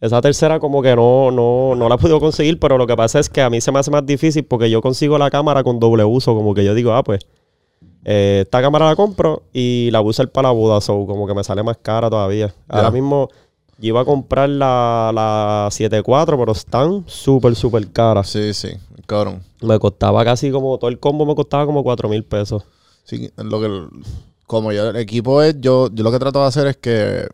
Esa tercera como que no, no, no la he podido conseguir, pero lo que pasa es que a mí se me hace más difícil porque yo consigo la cámara con doble uso, como que yo digo, ah, pues, eh, esta cámara la compro y la voy a usar para la boda, so como que me sale más cara todavía. Ahora mismo yo iba a comprar la, la 7.4, pero están súper, súper caras. Sí, sí, cabrón. Me costaba casi como, todo el combo me costaba como 4 mil pesos. Sí, lo que, como yo, el equipo es, yo, yo lo que trato de hacer es que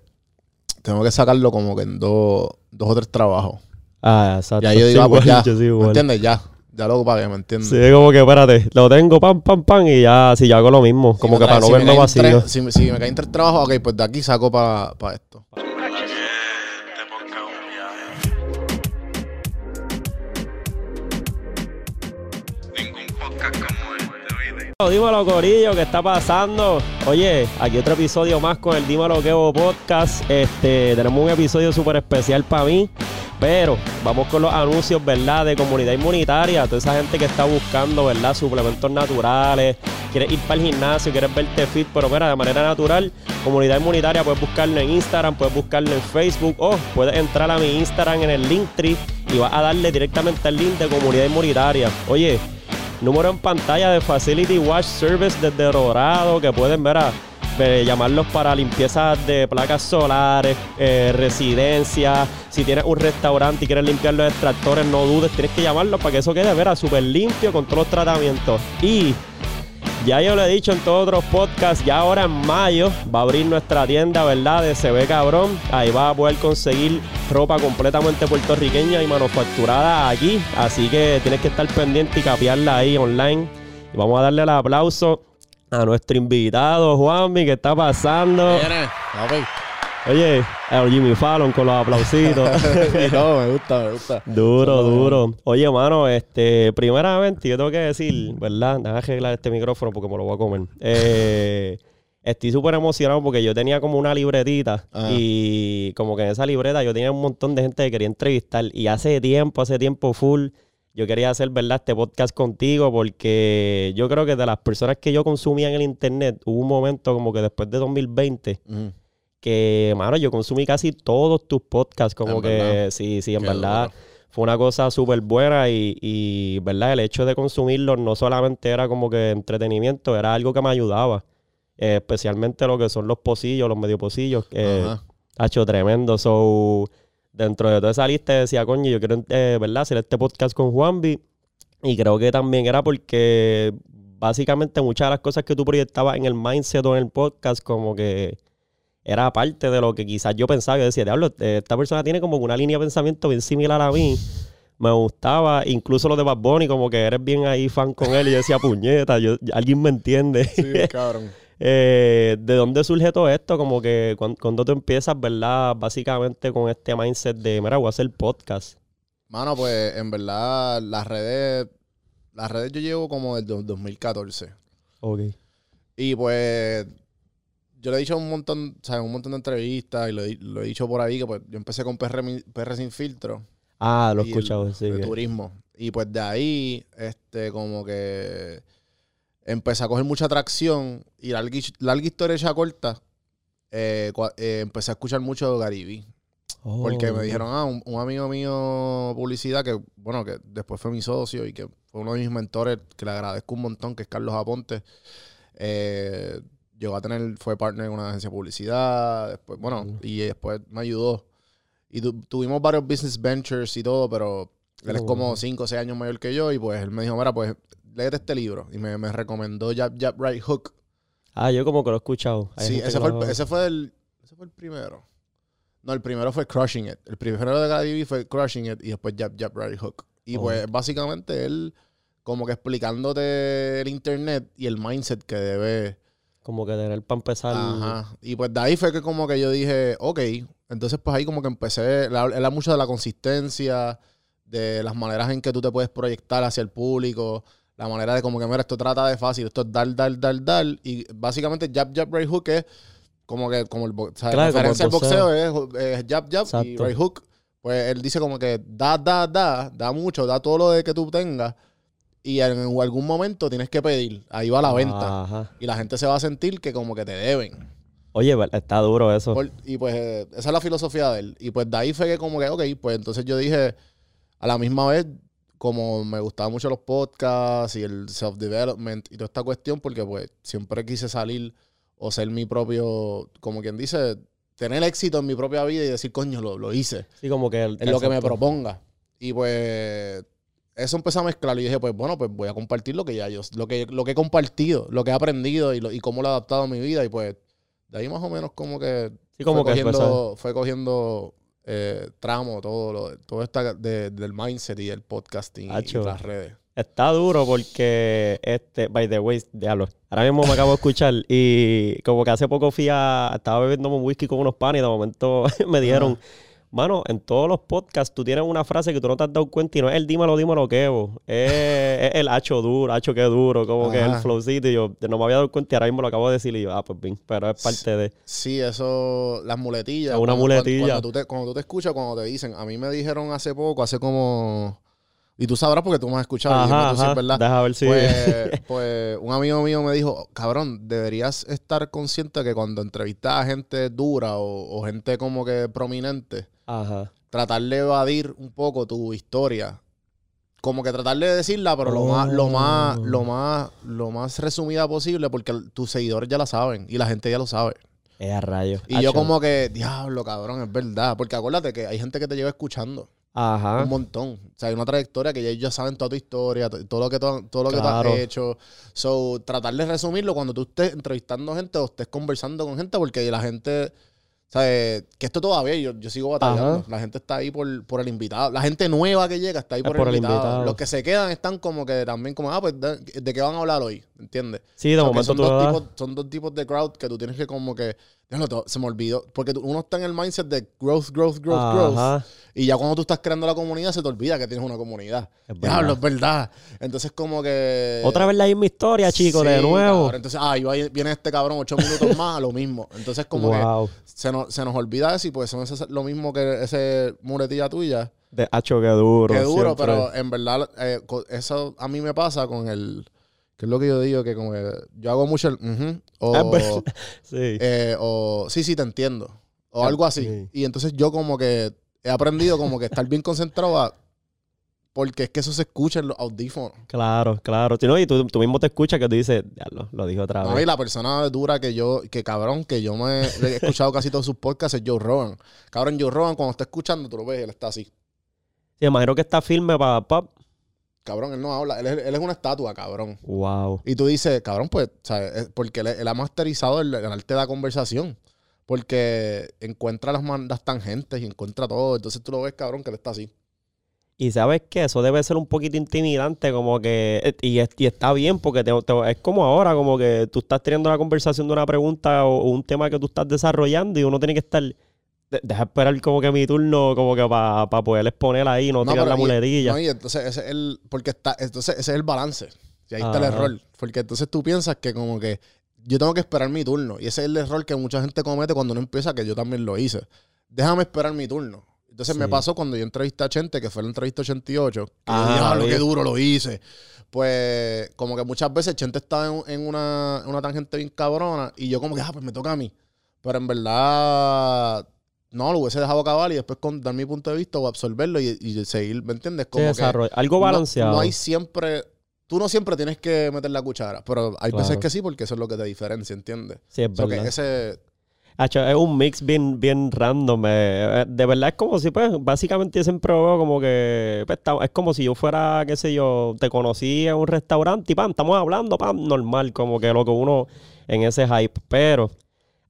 tengo que sacarlo como que en dos, dos o tres trabajos. Ah, exacto. Ya yo digo, Sí, ah, pues igual, ya, yo sí, ¿me entiendes? Ya, ya lo pagué, ¿me entiendes? Sí, como que espérate, lo tengo, pam, pam, pam, y ya, si yo hago lo mismo, como que para no verlo vacío. si, me- si me caen tres trabajos, ok, pues de aquí saco para esto. Dímelo, Corillo, ¿qué está pasando? Oye, aquí otro episodio más con el Dímelo Quebo Podcast. Este, tenemos un episodio súper especial para mí. Pero vamos con los anuncios, ¿verdad? De comunidad inmunitaria. Toda esa gente que está buscando, ¿verdad? Suplementos naturales. Quieres ir para el gimnasio, quieres verte fit, pero mira, de manera natural. Comunidad inmunitaria, puedes buscarlo en Instagram, puedes buscarlo en Facebook o puedes entrar a mi Instagram en el Linktree y vas a darle directamente al link de comunidad inmunitaria. Oye, Número en pantalla de Facility Wash Service desde Dorado que pueden ver a eh, llamarlos para limpieza de placas solares, eh, residencia. Si tienes un restaurante y quieres limpiar los extractores, no dudes, tienes que llamarlos para que eso quede, verá, súper limpio con todos los tratamientos. Y ya yo lo he dicho en todos otros podcasts, ya ahora en mayo va a abrir nuestra tienda, ¿verdad? De Se Cabrón. Ahí vas a poder conseguir ropa completamente puertorriqueña y manufacturada aquí. Así que tienes que estar pendiente y capearla ahí online. Y vamos a darle el aplauso a nuestro invitado, Juanmi, ¿qué está pasando? Viene. Oye, a Jimmy Fallon con los aplausitos. Todo, me gusta, me gusta. Duro, duro. Oye, mano, este, primeramente, yo tengo que decir, ¿verdad? Déjame arreglar este micrófono porque me lo voy a comer. Eh, estoy súper emocionado porque yo tenía como una libretita Ajá. y como que en esa libreta yo tenía un montón de gente que quería entrevistar y hace tiempo, hace tiempo full, yo quería hacer, ¿verdad? Este podcast contigo porque yo creo que de las personas que yo consumía en el internet, hubo un momento como que después de 2020 Ujú. Que, mano, yo consumí casi todos tus podcasts, como En que, verdad. sí, sí, en Qué verdad, duro. fue una cosa súper buena y, y, ¿verdad? El hecho de consumirlos no solamente era como que entretenimiento, era algo que me ayudaba, Eh, especialmente lo que son los pocillos, los medio pocillos, que ha hecho tremendo, so, dentro de toda esa lista decía, coño, yo quiero, eh, ¿verdad? Hacer este podcast con Juanvi y creo que también era porque básicamente muchas de las cosas que tú proyectabas en el mindset o en el podcast como que era parte de lo que quizás yo pensaba. Yo decía, diablo, eh, esta persona tiene como una línea de pensamiento bien similar a mí. Me gustaba, incluso lo de Bad Bunny, como que eres bien ahí fan con él y yo decía, puñeta, yo, alguien me entiende. Sí, cabrón. Eh, ¿De dónde surge todo esto? Como que cuan- cuando tú empiezas, ¿verdad? Básicamente con este mindset de, mira, voy a hacer podcast. Mano, pues en verdad las redes, las redes yo llevo como desde 2014. Ok. Y pues yo le he dicho un montón, o sea, un montón de entrevistas y lo, he- lo he dicho por ahí que pues yo empecé con PR, PR sin filtro. Ah, lo he escuchado, sí. de turismo. Y pues de ahí, este, como que empecé a coger mucha atracción y larga, larga historia hecha corta, eh, eh, empecé a escuchar mucho de Gariby. Oh, Porque me ok. dijeron, ah, un, un amigo mío publicidad que, bueno, que después fue mi socio y que fue uno de mis mentores, que le agradezco un montón, que es Carlos Aponte. Eh, llegó a tener, fue partner en una agencia de publicidad, después, bueno, y después me ayudó. Y tu- tuvimos varios business ventures y todo, pero él es como wow. 5 o 6 años mayor que yo y pues él me dijo, mira, pues léete este libro. Y me, me recomendó Jab, Jab, Right Hook. Ah, yo como que lo he escuchado. Hay Sí, ese fue, el, ese, fue el, ese fue el primero. No, el primero fue Crushing It. El primero de Gary Vee fue Crushing It y después Jab, Jab, Right Hook. Y Oh. pues básicamente él como que explicándote el internet y el mindset que debe... Como que tener para empezar. Ajá. Y pues de ahí fue que como que yo dije, ok. Entonces pues ahí como que empecé, él habla mucho de la consistencia, de las maneras en que tú te puedes proyectar hacia el público, la manera de como que, mira, esto trata de fácil, esto es dar, dar, dar, dar. Y básicamente jab, jab, right hook es como que, como el, bo- o sea, Claro, la como el al boxeo es, es jab, jab y right hook. Pues él dice como que da, da, da, da mucho, da todo lo de que tú tengas. Y en algún momento tienes que pedir. Ahí va la venta. Ajá. Y la gente se va a sentir que como que te deben. Oye, ver- está duro eso. Por- y pues eh, esa es la filosofía de él. Y pues de ahí fue que como que, ok, pues entonces yo dije, a la misma vez, como me gustaban mucho los podcasts y el self-development y toda esta cuestión, porque pues siempre quise salir o ser mi propio, como quien dice, tener éxito en mi propia vida y decir, coño, lo, lo hice, Sí, como que... el- en lo que me proponga. Y pues eso empezó a mezclar y dije, pues bueno, pues voy a compartir lo que ya yo, lo que, lo que he compartido, lo que he aprendido y, lo- y cómo lo he adaptado a mi vida. Y pues de ahí más o menos como que Sí, como fue que cogiendo, fue cogiendo eh, tramo, todo lo, todo esta de- del mindset y el podcasting y, Hacho. las redes. Está duro porque, este, by the way, diablo, ahora mismo me acabo de escuchar y como que hace poco fui a, estaba bebiendo un whisky con unos panes y de momento me dijeron, mano, en todos los podcasts tú tienes una frase que tú no te has dado cuenta y no es el dímelo, dímelo, quevo, es, es el hacho duro, hacho que duro, como que el flowcito y yo no me había dado cuenta y ahora mismo lo acabo de decir y yo, ah, pues bien, pero es parte de... Sí, eso, las muletillas. Una cuando- muletilla. Cuando, tú te, cuando tú te escuchas, cuando te dicen, a mí me dijeron hace poco, hace como... Y tú sabrás porque tú me has escuchado. Ajá, ajá, verdad. deja ver si... Pues, pues un amigo mío me dijo, cabrón, deberías estar consciente que cuando entrevistas a gente dura o, o gente como que prominente, Ajá. tratar de evadir un poco tu historia. Como que tratar de decirla, pero lo más, lo más, Oh. lo más, lo más resumida posible, porque tus seguidores ya la saben y la gente ya lo sabe. Es a rayos. Y yo como que, diablo, cabrón, es verdad. Porque acuérdate que hay gente que te lleva escuchando Ajá. un montón. O sea, hay una trayectoria que ya ellos ya saben toda tu historia, to- todo lo que, tú- todo lo que tú has hecho. So, tratar de resumirlo cuando tú estés entrevistando gente o estés conversando con gente, porque la gente, ¿sabes? Que esto todavía, yo, yo sigo batallando. Ajá. La gente está ahí por, por el invitado. La gente nueva que llega está ahí Es por, por el, el invitado. Los que se quedan están como que también como, ah, pues, ¿de, de qué van a hablar hoy? ¿Entiendes? Sí, de O sea, momento son, tú dos tipos, son dos tipos de crowd que tú tienes que como que... Déjalo, to- se me olvidó. Porque uno está en el mindset de growth, growth, growth, growth. Y ya cuando tú estás creando la comunidad, se te olvida que tienes una comunidad. Es Diablo, es verdad. Entonces, como que. Otra vez la misma historia, chicos, de nuevo. cabrón. Entonces, ah, y ahí viene este cabrón ocho minutos más, lo mismo. Entonces, como wow. que se nos, se nos olvida eso y pues eso es lo mismo que ese muletilla tuya. De hacho, qué duro. que duro, siempre. pero en verdad, eh, eso a mí me pasa con el. Que es lo que yo digo, que como que yo hago mucho el. ujú, o, Es verdad. Sí. eh, o sí, sí, te entiendo. O Ah, algo así. sí. Y entonces yo como que he aprendido como que estar bien concentrado a- porque es que eso se escucha en los audífonos. Claro, claro. Si no, y tú, tú mismo te escuchas que tú dices, ya lo, lo dije otra No, vez. y la persona dura que yo, que cabrón, que yo me he escuchado casi todos sus podcasts es Joe Rogan. Cabrón, Joe Rogan cuando está escuchando, tú lo ves, él está así. Sí, imagino que está firme para pop. Cabrón, él no habla, él es, él es una estatua, cabrón. Wow. Y tú dices, cabrón, pues, ¿sabes? Es Porque él, él ha masterizado el, el arte de la conversación. Porque encuentra las, las tangentes y encuentra todo. Entonces tú lo ves, cabrón, que él está así. Y sabes que eso debe ser un poquito intimidante, como que. eh, Y, es- y está bien, porque te- te- es como ahora, como que tú estás teniendo una conversación de una pregunta o, o un tema que tú estás desarrollando y uno tiene que estar. De- Deja esperar como que mi turno, como que para poder exponer ahí, no, tirar pero la muletilla. No, y entonces ese es el. Porque está. Entonces ese es el balance. Y ahí está el error. Porque entonces tú piensas que como que yo tengo que esperar mi turno. Y ese es el error que mucha gente comete cuando uno empieza, que yo también lo hice. Déjame esperar mi turno. Entonces me pasó cuando yo entrevisté a Chente, que fue la entrevista 88. Que Ah, vi. qué duro lo hice. Pues como que muchas veces Chente estaba en, en una, en una tangente bien cabrona. Y yo como que, ah, pues me toca a mí. Pero en verdad... No, lo hubiese dejado acabar y después con dar mi punto de vista o absorberlo y, y seguir, ¿me entiendes? Sí, Como que algo balanceado. No, hay siempre. Tú no siempre tienes que meter la cuchara, pero hay veces que sí, porque eso es lo que te diferencia, ¿entiendes? Sí, es que verdad. ese. Hacho, es un mix bien, bien random. eh, eh, De verdad es como si, pues, básicamente yo siempre veo como que, pues, es como si yo fuera, qué sé yo, te conocí en un restaurante y, pam, estamos hablando, pam, normal, como que lo que uno en ese hype. Pero,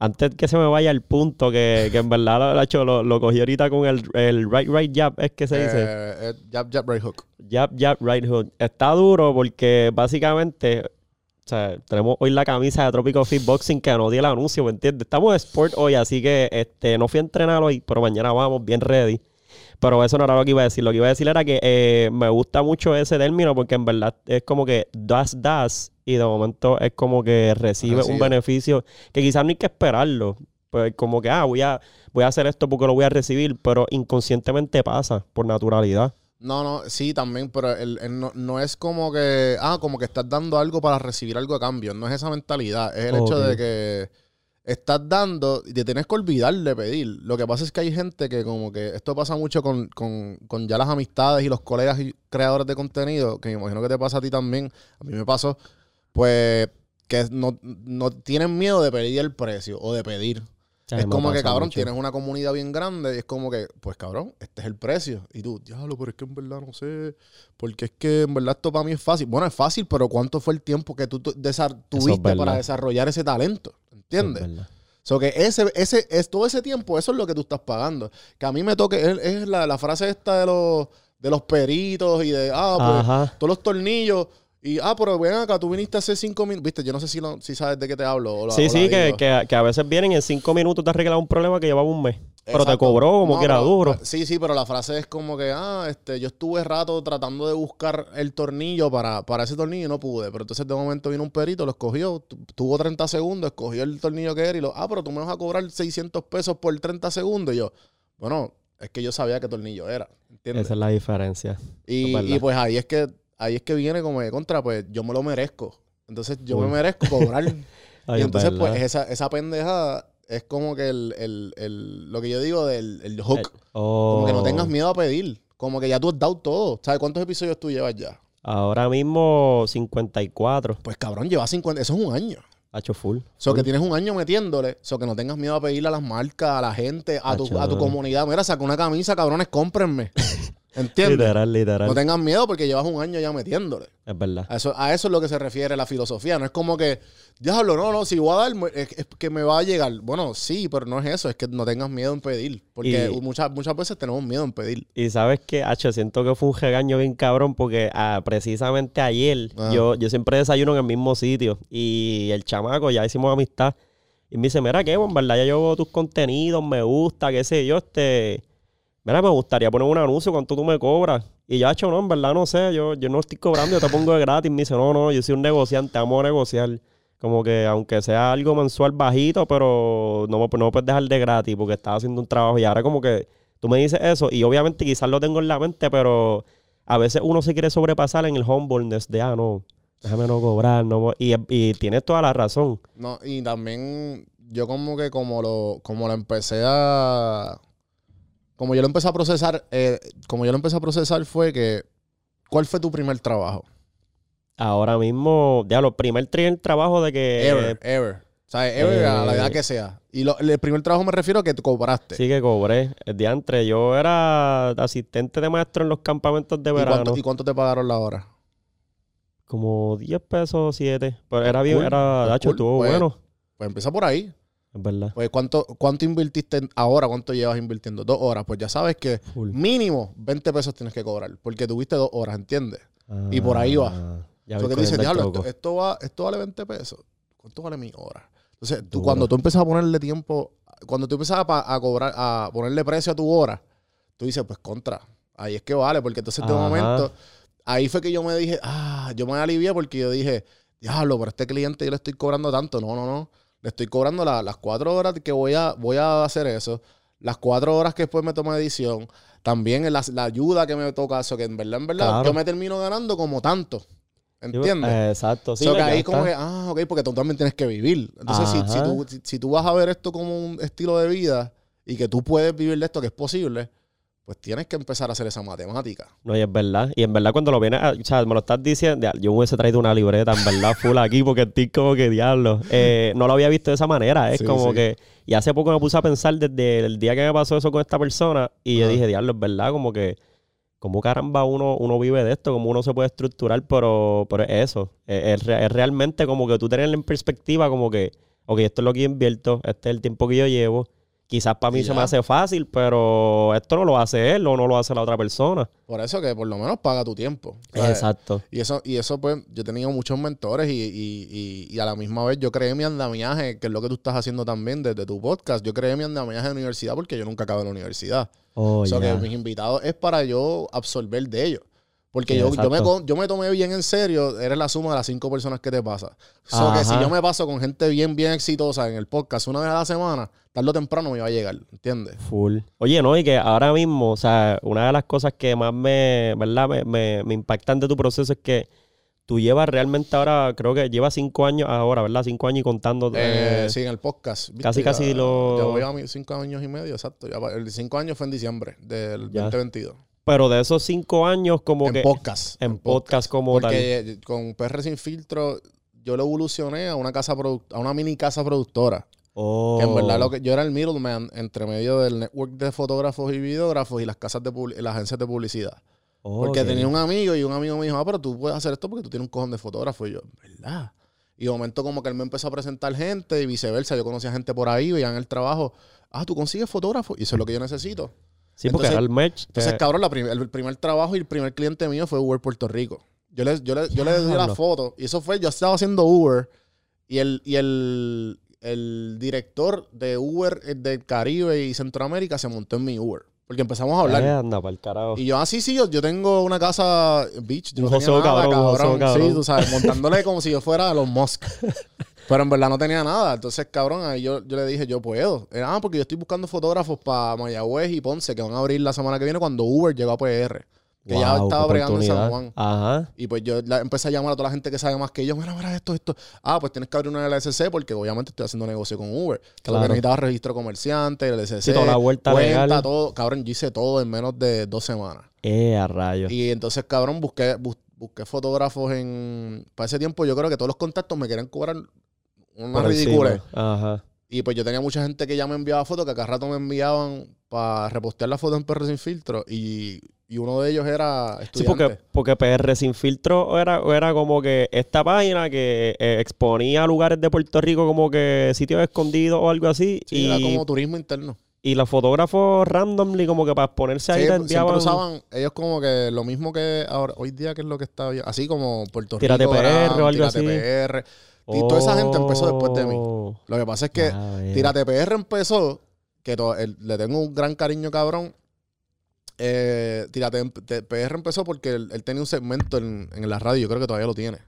antes que se me vaya el punto, que, que en verdad lo, lo, lo cogí ahorita con el, el right, right jab, es que se dice. eh, eh, jab, jab, right hook. Jab, jab, right hook. Está duro porque básicamente, o sea, tenemos hoy la camisa de Tropical Fit Boxing que no di el anuncio, ¿me entiendes? Estamos de sport hoy, así que este, no fui a entrenar hoy, pero mañana vamos bien ready. Pero eso no era lo que iba a decir. Lo que iba a decir era que eh, me gusta mucho ese término porque en verdad es como que das, das y de momento es como que recibe un beneficio que quizás no hay que esperarlo. Pues como que, ah, voy a, voy a hacer esto porque lo voy a recibir, pero inconscientemente pasa por naturalidad. No, no, sí, también, pero el- el no, no es como que. Ah, como que estás dando algo para recibir algo a cambio. No es esa mentalidad. Es el hecho Ok. de que. Estás dando y te tienes que olvidar de pedir. Lo que pasa es que hay gente que como que esto pasa mucho con, con, con ya las amistades y los colegas y creadores de contenido, que me imagino que te pasa a ti también, a mí me pasó, pues que no, no tienen miedo de pedir el precio o de pedir. Sí, es como que, cabrón, mucho. tienes una comunidad bien grande y es como que, pues, cabrón, este es el precio. Y tú, diablo, pero es que en verdad no sé, porque es que en verdad esto para mí es fácil. Bueno, es fácil, pero ¿cuánto fue el tiempo que tú tuviste para desarrollar ese talento? ¿Entiendes? Es verdad. So que ese, ese, es todo ese tiempo, eso es lo que tú estás pagando. Que a mí me toque, es, es la, la frase esta de los, de los peritos y de, ah, pues, Ajá. todos los tornillos. Y, ah, pero ven acá, tú viniste hace cinco minutos. Viste, yo no sé si, lo- si sabes de qué te hablo. o la- Sí, o sí, que, que, que a veces vienen y en cinco minutos te arreglan un problema que llevaba un mes. Pero te cobró como No, que era pero- duro. Sí, sí, pero la frase es como que, ah, este, yo estuve rato tratando de buscar el tornillo para, para ese tornillo y no pude. Pero entonces de momento vino un perito, lo escogió, tu- tuvo 30 segundos, escogió el tornillo que era y lo, ah, pero tú me vas a cobrar 600 pesos por 30 segundos. Y yo, bueno, es que yo sabía qué tornillo era, ¿entiendes? Esa es la diferencia. Y, y pues ahí es que ahí es que viene como de contra, pues yo me lo merezco. Entonces yo Uy. me merezco cobrar. Ay, y es entonces, verdad. pues, esa, esa pendejada es como que el, el, el- lo que yo digo del el hook. Oh, Como que no tengas miedo a pedir. Como que ya tú has dado todo. ¿Sabes cuántos episodios tú llevas ya? Ahora mismo 54. Pues cabrón, llevas 50. Eso es un año. Ha hecho full. So full. que tienes un año metiéndole. So que no tengas miedo a pedirle a las marcas, a la gente, a tu, a tu comunidad. Mira, saca una camisa, cabrones, cómprenme. ¿Entiendes? Literal, literal. No tengas miedo porque llevas un año ya metiéndole. Es verdad. A eso, a eso es lo que se refiere la filosofía. No es como que, diablo, no, no, si voy a dar, es, es que me va a llegar. Bueno, sí, pero no es eso. Es que no tengas miedo en pedir. Porque Y- muchas, muchas veces tenemos miedo en pedir. Y sabes que, H, siento que fue un regaño bien cabrón porque ah, precisamente ayer Ah. yo, yo siempre desayuno en el mismo sitio y el chamaco, ya hicimos amistad, y me dice, mira, que en verdad ya yo veo tus contenidos, me gusta, qué sé yo, este, mira, me gustaría poner un anuncio, ¿cuánto tú me cobras? Y yo, hecho, no, en verdad no sé, yo, yo no estoy cobrando, yo te pongo de gratis. Me dice, no, no, yo soy un negociante, amo negociar. Como que aunque sea algo mensual bajito, pero no, no me puedes dejar de gratis porque estaba haciendo un trabajo y ahora como que tú me dices eso y obviamente quizás lo tengo en la mente, pero a veces uno se quiere sobrepasar en el humbleness de, ah, no, déjame no cobrar, no, mo-". y, y tienes toda la razón. No, y también yo como que como lo, como lo empecé a. Como yo lo empecé a procesar, eh, como yo lo empecé a procesar fue que. ¿Cuál fue tu primer trabajo? Ahora mismo, ya lo primer trabajo de que... Ever, ever. O sea, ever a la eh, edad que sea. Y lo- el primer trabajo me refiero a que tú cobraste. Sí que cobré. El día entre yo era asistente de maestro en los campamentos de ¿Y verano. cuánto, ¿Y cuánto te pagaron la hora? Como 10 pesos, 7. Pero era bien, Cool, era, Dacho, cool. estuvo Pues- bueno. Pues empieza por ahí. Es verdad. Pues ¿cuánto, cuánto invertiste ahora? ¿Cuánto llevas invirtiendo? Dos horas. Pues ya sabes que Full. mínimo 20 pesos tienes que cobrar. Porque tuviste dos horas, ¿entiendes? Y por ahí va. Ah, Ya voy que dices, diablo, esto, esto va, esto vale 20 pesos. ¿Cuánto vale mi hora? Entonces, tú, Duro. cuando tú empiezas a ponerle tiempo, cuando tú empiezas a, cobrar, a ponerle precio a tu hora, tú dices, pues contra, ahí es que vale, porque entonces de Ajá. momento, ahí fue que yo me dije, ah, yo me alivié porque yo dije, diablo, pero este cliente yo le estoy cobrando tanto. No, no, no. Le estoy cobrando la- las cuatro horas que voy a, voy a hacer eso, las cuatro horas que después me toma edición, también la, la ayuda que me toca eso, que en verdad, en verdad, Claro. yo me termino ganando como tanto. ¿Entiendes? Eh, exacto. Sí, So que ahí como que, ah, ok, porque tú también tienes que vivir. Entonces, si, si tú, si, si tú vas a ver esto como un estilo de vida y que tú puedes vivir de esto, que es posible, pues tienes que empezar a hacer esa matemática. No, y es verdad. Y en verdad cuando lo vienes, a- o sea, me lo estás diciendo, yo me hubiese traído una libreta, en verdad, full aquí, porque estoy como que diablo. Eh, no lo había visto de esa manera. Es Sí, como sí. que, y hace poco me puse a pensar desde el día que me pasó eso con esta persona, y yo dije, diablo, es verdad, como que, como caramba uno, uno vive de esto, como uno se puede estructurar, pero, pero es eso. Es, es re- es realmente como que tú tenerlo en perspectiva, como que, ok, esto es lo que invierto, este es el tiempo que yo llevo. Quizás para mí se me hace fácil, pero esto no lo hace él o no lo hace la otra persona. Por eso que por lo menos paga tu tiempo. ¿sabes? Exacto. Y eso, y eso pues, yo he tenido muchos mentores y, y- y- y a la misma vez yo creé mi andamiaje, que es lo que tú estás haciendo también desde tu podcast. Yo creé mi andamiaje de universidad porque yo nunca acabé en la universidad. Oh, O sea, que mis invitados es para yo absorber de ellos. Porque Sí, yo, yo, me, yo me tomé bien en serio, eres la suma de las cinco personas que te pasa. So que si Ajá. yo me paso con gente bien, bien exitosa en el podcast una vez a la semana, tarde o temprano me va a llegar, ¿entiendes? Full. Oye, no, y que ahora mismo, o sea, una de las cosas que más me, ¿verdad? Me, me, me impactan de tu proceso es que tú llevas realmente ahora, creo que llevas cinco años ahora, ¿verdad? Cinco años y contando. Eh, eh, sí, en el podcast. ¿viste? casi, Ya- casi lo- Ya voy a cinco años y medio, exacto. Ya el cinco años fue en diciembre del Ya. 2022. Pero de esos cinco años, como en que. podcast. en podcast como Porque eh, con PR Sin Filtro yo lo evolucioné a una casa a una mini casa productora. Oh. Que en verdad lo que, yo era el middleman entre medio del network de fotógrafos y videógrafos y las casas de las agencias de publicidad. Porque Ok. tenía un amigo y un amigo me dijo, ah, pero tú puedes hacer esto porque tú tienes un cojón de fotógrafo. Y yo, ¿verdad? Y de momento como que él me empezó a presentar gente y viceversa. Yo conocía gente por ahí, veían el trabajo. Ah, tú consigues fotógrafo. Y eso es lo que yo necesito. Sí, porque entonces- era el merch. Entonces, que- cabrón, la prim- el primer trabajo y el primer cliente mío fue Uber Puerto Rico. Yo le, yo le, yo di la foto y eso fue, yo estaba haciendo Uber y el, y el, el director de Uber eh, del Caribe y Centroamérica se montó en mi Uber. Porque empezamos a hablar. Eh, anda, para el carajo. Y yo, ah, sí, sí, yo, yo tengo una casa beach. Yo Un no tenía joseo nada, cabrón, un joseo cabrón. Sí, tú sabes, montándole como si yo fuera los Musk. Pero en verdad no tenía nada. Entonces, cabrón, ahí yo, yo le dije, yo puedo. Era, ah, porque yo estoy buscando fotógrafos para Mayagüez y Ponce, que van a abrir la semana que viene cuando Uber llegó a PR. Que ya estaba bregando en San. Juan. Ajá. Y pues yo la- empecé a llamar a toda la gente que sabe más que yo. Mira, mira, esto, esto. Ah, pues tienes que abrir una LSC porque obviamente estoy haciendo negocio con Uber. Claro. Claro. necesitaba registro comerciante, LSC. Sí, toda la vuelta cuenta, legal. todo. Cabrón, yo hice todo en menos de dos semanas. Eh, a rayos. Y entonces, cabrón, busqué, bus- busqué fotógrafos en... Para ese tiempo yo creo que todos los contactos me querían cobrar una ridícula. Ajá. Y pues yo tenía mucha gente que ya me enviaba fotos, que a cada rato me enviaban para repostear la foto en PR Sin Filtro. Y, y uno de ellos era Sí, estudiante. porque, porque PR Sin Filtro era, era como que esta página que eh, exponía lugares de Puerto Rico como que sitios escondidos o algo así. Sí, y, era como turismo interno. Y los fotógrafos randomly como que para exponerse ahí Sí, te enviaban... usaban ellos como que lo mismo que ahora, hoy día que es lo que está. Así como Puerto Tírate Rico. PR o algo Tírate así. PR. Y toda esa gente empezó después de mí. Oh, Lo que pasa es que. Tírate PR empezó, que to- el- le tengo un gran cariño, cabrón. Eh, Tírate te- PR empezó porque él, él tenía un segmento en, en la radio, yo creo que todavía lo tiene.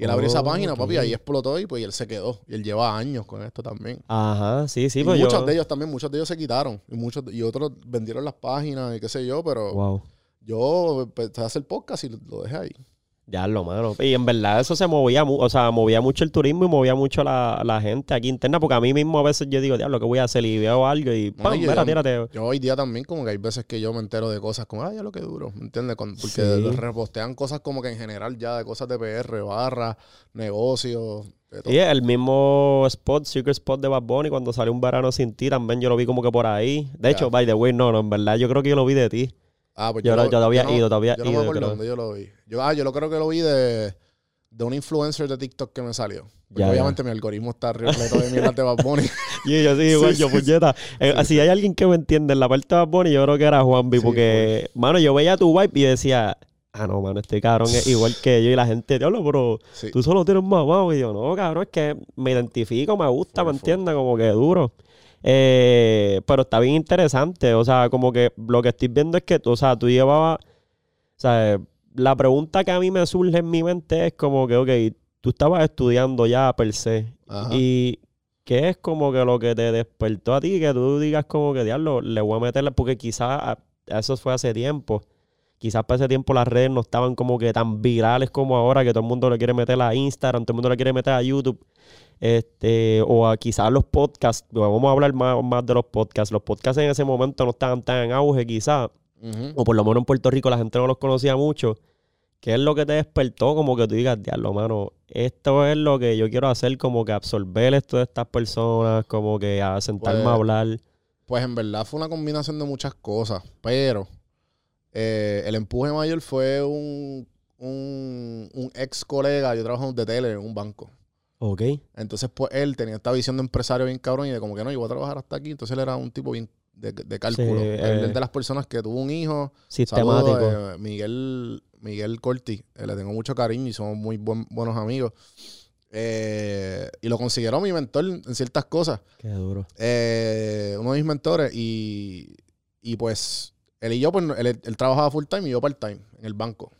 Y él abrió esa Oh, página, papi, ok. ahí explotó y pues él se quedó. Y él lleva años con esto también. Ajá, sí, sí, y pues muchos yo... de ellos también, muchos de ellos se quitaron. Y muchos y otros vendieron las páginas y qué sé yo, pero Wow. yo empecé a hacer podcast y lo dejé ahí. Ya lo mano. Y en verdad eso se movía, o sea, movía mucho el turismo y movía mucho la, la gente aquí interna, porque a mí mismo a veces yo digo, diablo, ¿qué voy a hacer? Y veo algo y ¡pam! mira, tírate. Yo hoy día también como que hay veces que yo me entero de cosas como, ay, ya lo que duro, ¿me entiendes? Con- Porque Sí. repostean cosas como que en general ya de cosas de PR, barra, negocios. Y el mismo spot, Secret Spot de Bad Bunny, cuando salió un verano sin ti, también yo lo vi como que por ahí. De hecho, by the way, no, no, en verdad yo creo que yo lo vi de ti. Ah, pues Yo lo- yo lo había no- ido, te había yo no ido, me acuerdo dónde yo lo vi. Yo, ah, yo lo creo que lo vi de, de un influencer de TikTok que me salió. Porque Ya, ya. obviamente mi algoritmo está repleto de mierdas de Bad Bunny. Y yo sí, igual, Sí, yo, sí, puñeta. Eh, Si hay alguien que me entiende en la parte de Bad Bunny, yo creo que era Juanvi, Sí, porque, mano, yo veía tu vibe y decía, ah, no, mano, este cabrón es igual que yo y la gente, diablo, pero Sí. tú solo tienes mamá. Y yo, no, cabrón, es que me identifico, me gusta, ¿me entiendes? Como que duro. Eh, pero está bien interesante, o sea, como que lo que estoy viendo es que, o sea, tú llevabas, o sea, la pregunta que a mí me surge en mi mente es como que, ok, tú estabas estudiando ya per se, Ajá. y ¿qué es como que lo que te despertó a ti? Que tú digas como que, diablo, le voy a meterle, porque quizás eso fue hace tiempo. Quizás para ese tiempo las redes no estaban como que tan virales como ahora, que todo el mundo le quiere meter a Instagram, todo el mundo le quiere meter a YouTube. Este, o a quizás los podcasts, vamos a hablar más, más de los podcasts. Los podcasts en ese momento no estaban tan en auge, quizás, o por lo menos en Puerto Rico la gente no los conocía mucho. ¿Qué es lo que te despertó? Como que tú digas, diablo, mano, esto es lo que yo quiero hacer, como que absorber esto de estas personas, como que a sentarme Pues, a hablar. Pues en verdad fue una combinación de muchas cosas, pero eh, el empuje mayor fue un, un, un ex colega, yo trabajo de tele en un banco. Ok. Entonces, pues él tenía esta visión de empresario bien cabrón y de como que no, yo voy a trabajar hasta aquí. Entonces él era un tipo bien de, de cálculo. Sí, Él eh, es de las personas que tuvo un hijo. Sistemático. Eh, Miguel, Miguel Corti. Eh, le tengo mucho cariño y somos muy buen- buenos amigos. Eh, y lo considero mi mentor en ciertas cosas. Qué duro. Eh, uno de mis mentores. Y, y pues él y yo, pues él, él trabajaba full time y yo part time en el banco.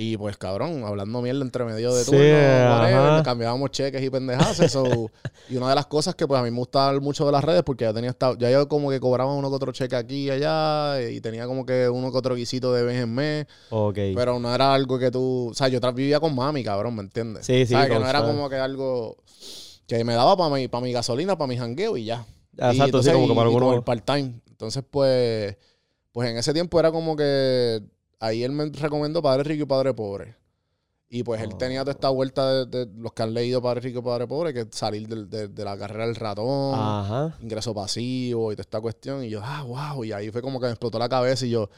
Y pues, cabrón, hablando mierda entre medio de Sí, turno, ajá. whatever, cambiábamos cheques y pendejadas. so, y una de las cosas que pues a mí me gustaba mucho de las redes, porque ya tenía estado, ya yo como que cobraba uno que otro cheque aquí y allá, y tenía como que uno que otro guisito de vez en mes, Ok. pero no era algo que tú, o sea, yo vivía con mami, cabrón, ¿me entiendes? Sí, sí, ¿Sabes? Que no era como que algo que me daba para mi, para mi gasolina, para mi jangueo y ya. Ah, Y Exacto, sí, como que para y el part-time. Entonces, pues, pues en ese tiempo era como que ahí él me recomendó Padre Rico y Padre Pobre. Y pues él Oh. tenía toda esta vuelta de, de los que han leído Padre Rico y Padre Pobre, que salir de, de la carrera del ratón, Ajá. ingreso pasivo y toda esta cuestión. Y yo, ah, wow. Y ahí fue como que me explotó la cabeza y yo,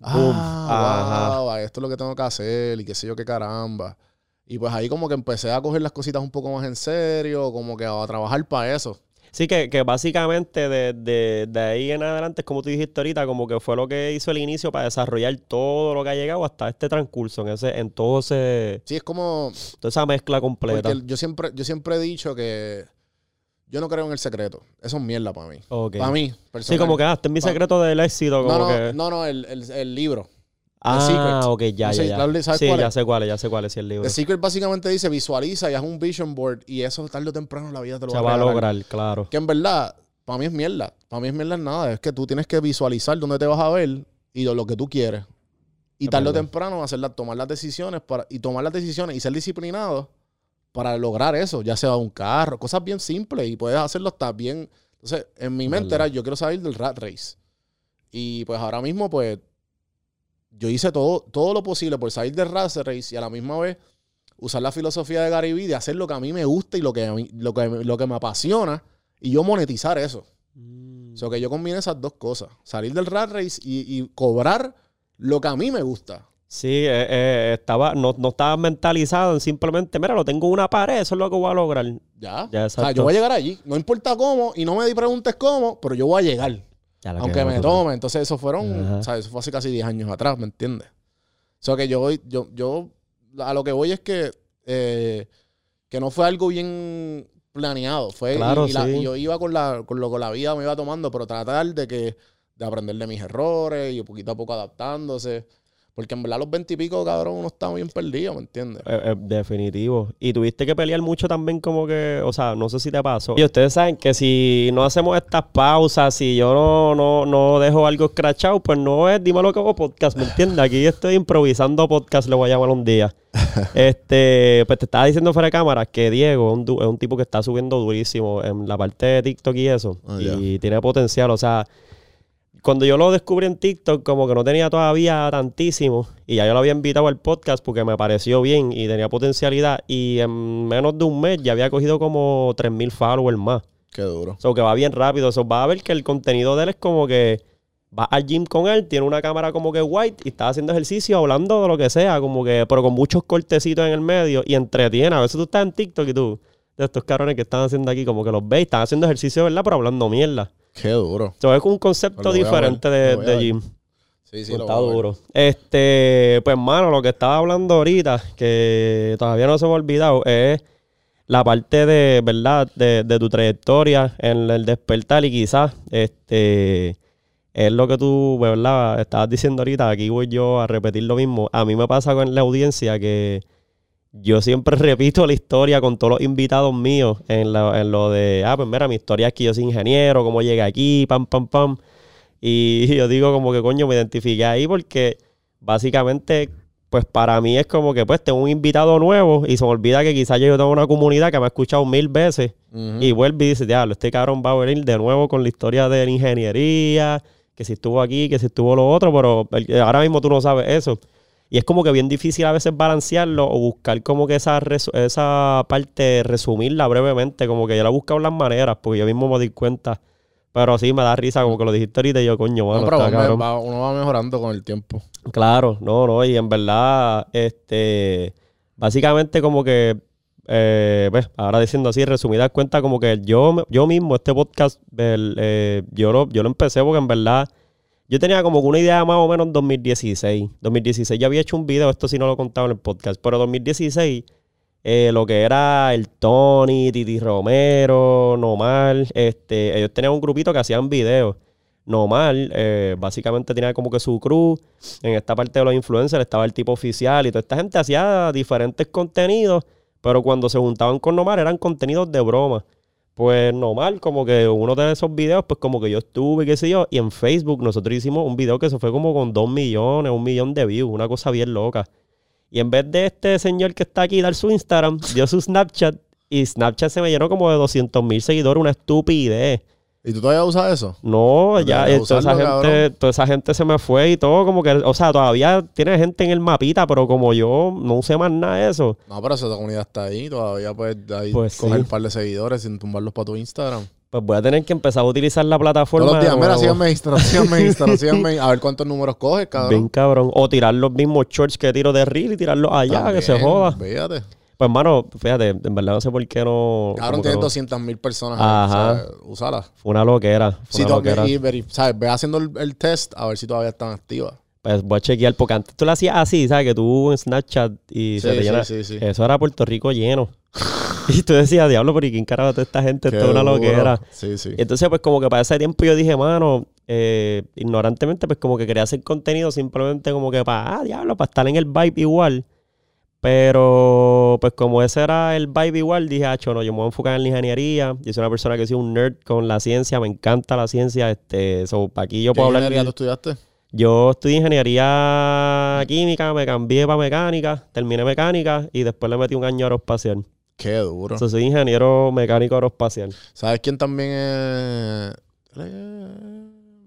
Boom. ah, Ajá. wow, esto es lo que tengo que hacer y qué sé yo qué caramba. Y pues ahí como que empecé a coger las cositas un poco más en serio, como que a trabajar para eso. Sí, que, que básicamente de, de- de ahí en adelante, es como tú dijiste ahorita, como que fue lo que hizo el inicio para desarrollar todo lo que ha llegado hasta este transcurso, en ese, en todo ese, Sí, es como, toda esa mezcla completa. Porque yo siempre, yo siempre he dicho que yo no creo en el secreto. Eso es mierda para mí. Para mí, Sí, personal. como que ah, este es mi secreto del éxito, como No, no, que. no, no, el, el- el libro. Ah, Secret. ok, ya, No ya, sé, ya. ¿la- sabes Sí, cuál ya es? sé cuál es, ya sé cuál es sí, el libro. The Secret básicamente dice visualiza y haz un vision board y eso tarde o temprano la vida te lo Se va va a lograr, claro. Que en verdad, para mí es mierda. Para mí es mierda en nada. Es que tú tienes que visualizar dónde te vas a ver y lo, que tú quieres. Y Es tarde o temprano hacer la- tomar las decisiones para, y tomar las decisiones y ser disciplinado para lograr eso, ya sea un carro, cosas bien simples y puedes hacerlo hasta bien. Entonces, en mi mente verdad. era, yo quiero salir del rat race. Y pues ahora mismo, pues, yo hice todo, todo lo posible por salir del rat race y a la misma vez usar la filosofía de Gary Vee de hacer lo que a mí me gusta y lo que, a mí- lo que, lo que me apasiona y yo monetizar eso. Mm. O sea, que yo combine esas dos cosas. Salir del rat race y, y cobrar lo que a mí me gusta. Sí, eh, eh, estaba, no, no estaba mentalizado en simplemente, mira, lo tengo en una pared, eso es lo que voy a lograr. Ya. Ya, o sea, yo voy a llegar allí. No importa cómo y no me preguntes cómo, pero yo voy a llegar. Aunque me tome. Entonces, eso fueron, sea, eso fue hace casi 10 años atrás, ¿me entiendes? O sea, que yo, voy- yo, yo, a lo que voy es que, eh, que no fue algo bien planeado. Fue, y- Claro, y, la- sí. y yo iba con, la, con lo que la vida me iba tomando, pero tratar de que, de aprender de mis errores y poquito a poco adaptándose. Porque en verdad los 20 y pico, cabrón, uno está bien perdido, ¿me entiendes? Eh, eh, definitivo. Y tuviste que pelear mucho también como que, o sea, no sé si te pasó. Y ustedes saben que si no hacemos estas pausas, si yo no, no, no dejo algo escrachado, pues no es Dime lo que hago podcast, ¿me entiendes? Aquí estoy improvisando podcast, le voy a llamar un día. este, pues te estaba diciendo fuera de cámara que Diego es un, du- es un tipo que está subiendo durísimo en la parte de TikTok y eso. Ah, y tiene potencial, o sea, cuando yo lo descubrí en TikTok, como que no tenía todavía tantísimo. Y ya yo lo había invitado al podcast porque me pareció bien y tenía potencialidad. Y en menos de un mes ya había cogido como 3.000 followers más. Qué duro. O sea, que va bien rápido. O sea, va a ver que el contenido de él es como que va al gym con él, tiene una cámara como que white y está haciendo ejercicio, hablando de lo que sea, como que, pero con muchos cortecitos en el medio y entretiene. A veces tú estás en TikTok y tú, de estos cabrones que están haciendo aquí, como que los ves, están haciendo ejercicio, ¿verdad? Pero hablando mierda. Qué duro. So, es un concepto a diferente de, de gym. Sí, sí, Pues está duro. Este, pues, mano, lo que estaba hablando ahorita, que todavía no se me ha olvidado, es la parte de, ¿verdad? De, de tu trayectoria en el despertar y quizás, este, es lo que tú, ¿verdad? Estabas diciendo ahorita, aquí voy yo a repetir lo mismo. A mí me pasa con la audiencia que yo siempre repito la historia con todos los invitados míos en, la- en lo de, ah, pues mira, mi historia es que yo soy ingeniero, cómo llegué aquí, pam, pam, pam. Y yo digo como que coño, me identifiqué ahí porque básicamente, pues para mí es como que pues tengo un invitado nuevo y se me olvida que quizás yo tengo una comunidad que me ha escuchado mil veces y vuelve y dice, diablo, este cabrón va a venir de nuevo con la historia de la ingeniería, que si estuvo aquí, que si estuvo lo otro, pero ahora mismo tú no sabes eso. Y es como que bien difícil a veces balancearlo o buscar como que esa, esa parte, resumirla brevemente, como que yo la he buscado las maneras, porque yo mismo me di cuenta. Pero sí, me da risa como que lo dijiste ahorita y yo, coño, No, mano, pero está cabrón. va- uno va mejorando con el tiempo. Claro, no, no, y en verdad, este, básicamente como que, eh, pues, ahora diciendo así, resumidas cuentas, como que yo, me- yo mismo, este podcast, el, eh, yo, lo, yo lo empecé porque en verdad, yo tenía como una idea más o menos en 2016. 2016 ya había hecho un video, esto sí no lo he contado en el podcast, pero 2016, eh, lo que era el Tony, Titi Romero, Nomar, este, ellos tenían un grupito que hacían videos. normal, eh, básicamente tenía como que su crew. En esta parte de los influencers estaba el tipo oficial y toda esta gente hacía diferentes contenidos, pero cuando se juntaban con Nomar eran contenidos de broma. Pues normal, como que uno de esos videos, pues como que yo estuve, qué sé yo, y en Facebook nosotros hicimos un video que se fue como con dos millones, un millón de views, una cosa bien loca. Y en vez de este señor que está aquí dar su Instagram, dio su Snapchat y Snapchat se me llenó como de 200 mil seguidores, una estupidez. ¿Y tú todavía usas eso? No, ya eh, toda, esa gente, toda esa gente se me fue y todo, como que, o sea, todavía tiene gente en el mapita, pero como yo no usé más nada de eso. No, pero esa comunidad está ahí. Todavía puedes ahí Pues coger sí. un par de seguidores sin tumbarlos para tu Instagram. Pues voy a tener que empezar a utilizar la plataforma. Todos los días, mira, síganme Instagram, síganme Instagram, síganme. A ver cuántos números coges, cabrón. Bien cabrón. O tirar los mismos shorts que tiro de reel y tirarlos allá, que se joda. Fíjate. Pues hermano, fíjate, en verdad no sé por qué no. Cabrón, tienes no- 200 mil personas. Ajá. Ahí, o sea, úsala. Fue una loquera. Fue Si una loquera. y, veri- ¿sabes? Ve haciendo el, el test a ver si todavía están activas. Pues voy a chequear, porque antes tú lo hacías así, ¿sabes? Que tú en Snapchat y se Sí, te sí, llena. sí, sí. Eso era Puerto Rico lleno. y tú decías, diablo, pero ¿y quién carajo toda esta gente? Esto es una loquera. Sí, sí. Y entonces, pues como que para ese tiempo yo dije, mano, eh, ignorantemente, pues como que quería hacer contenido simplemente como que para, ah, diablo, para estar en el vibe igual. Pero, pues como ese era el vibe igual, dije, acho, no, yo me voy a enfocar en la ingeniería. Yo soy una persona que soy un nerd con la ciencia, me encanta la ciencia. Este, so, para aquí yo ¿Qué puedo hablar. ingeniería tú estudiaste? Yo estudié ingeniería química, me cambié para mecánica, terminé mecánica y después le metí un año aeroespacial. Qué duro. So, soy ingeniero mecánico aeroespacial. ¿Sabes quién también es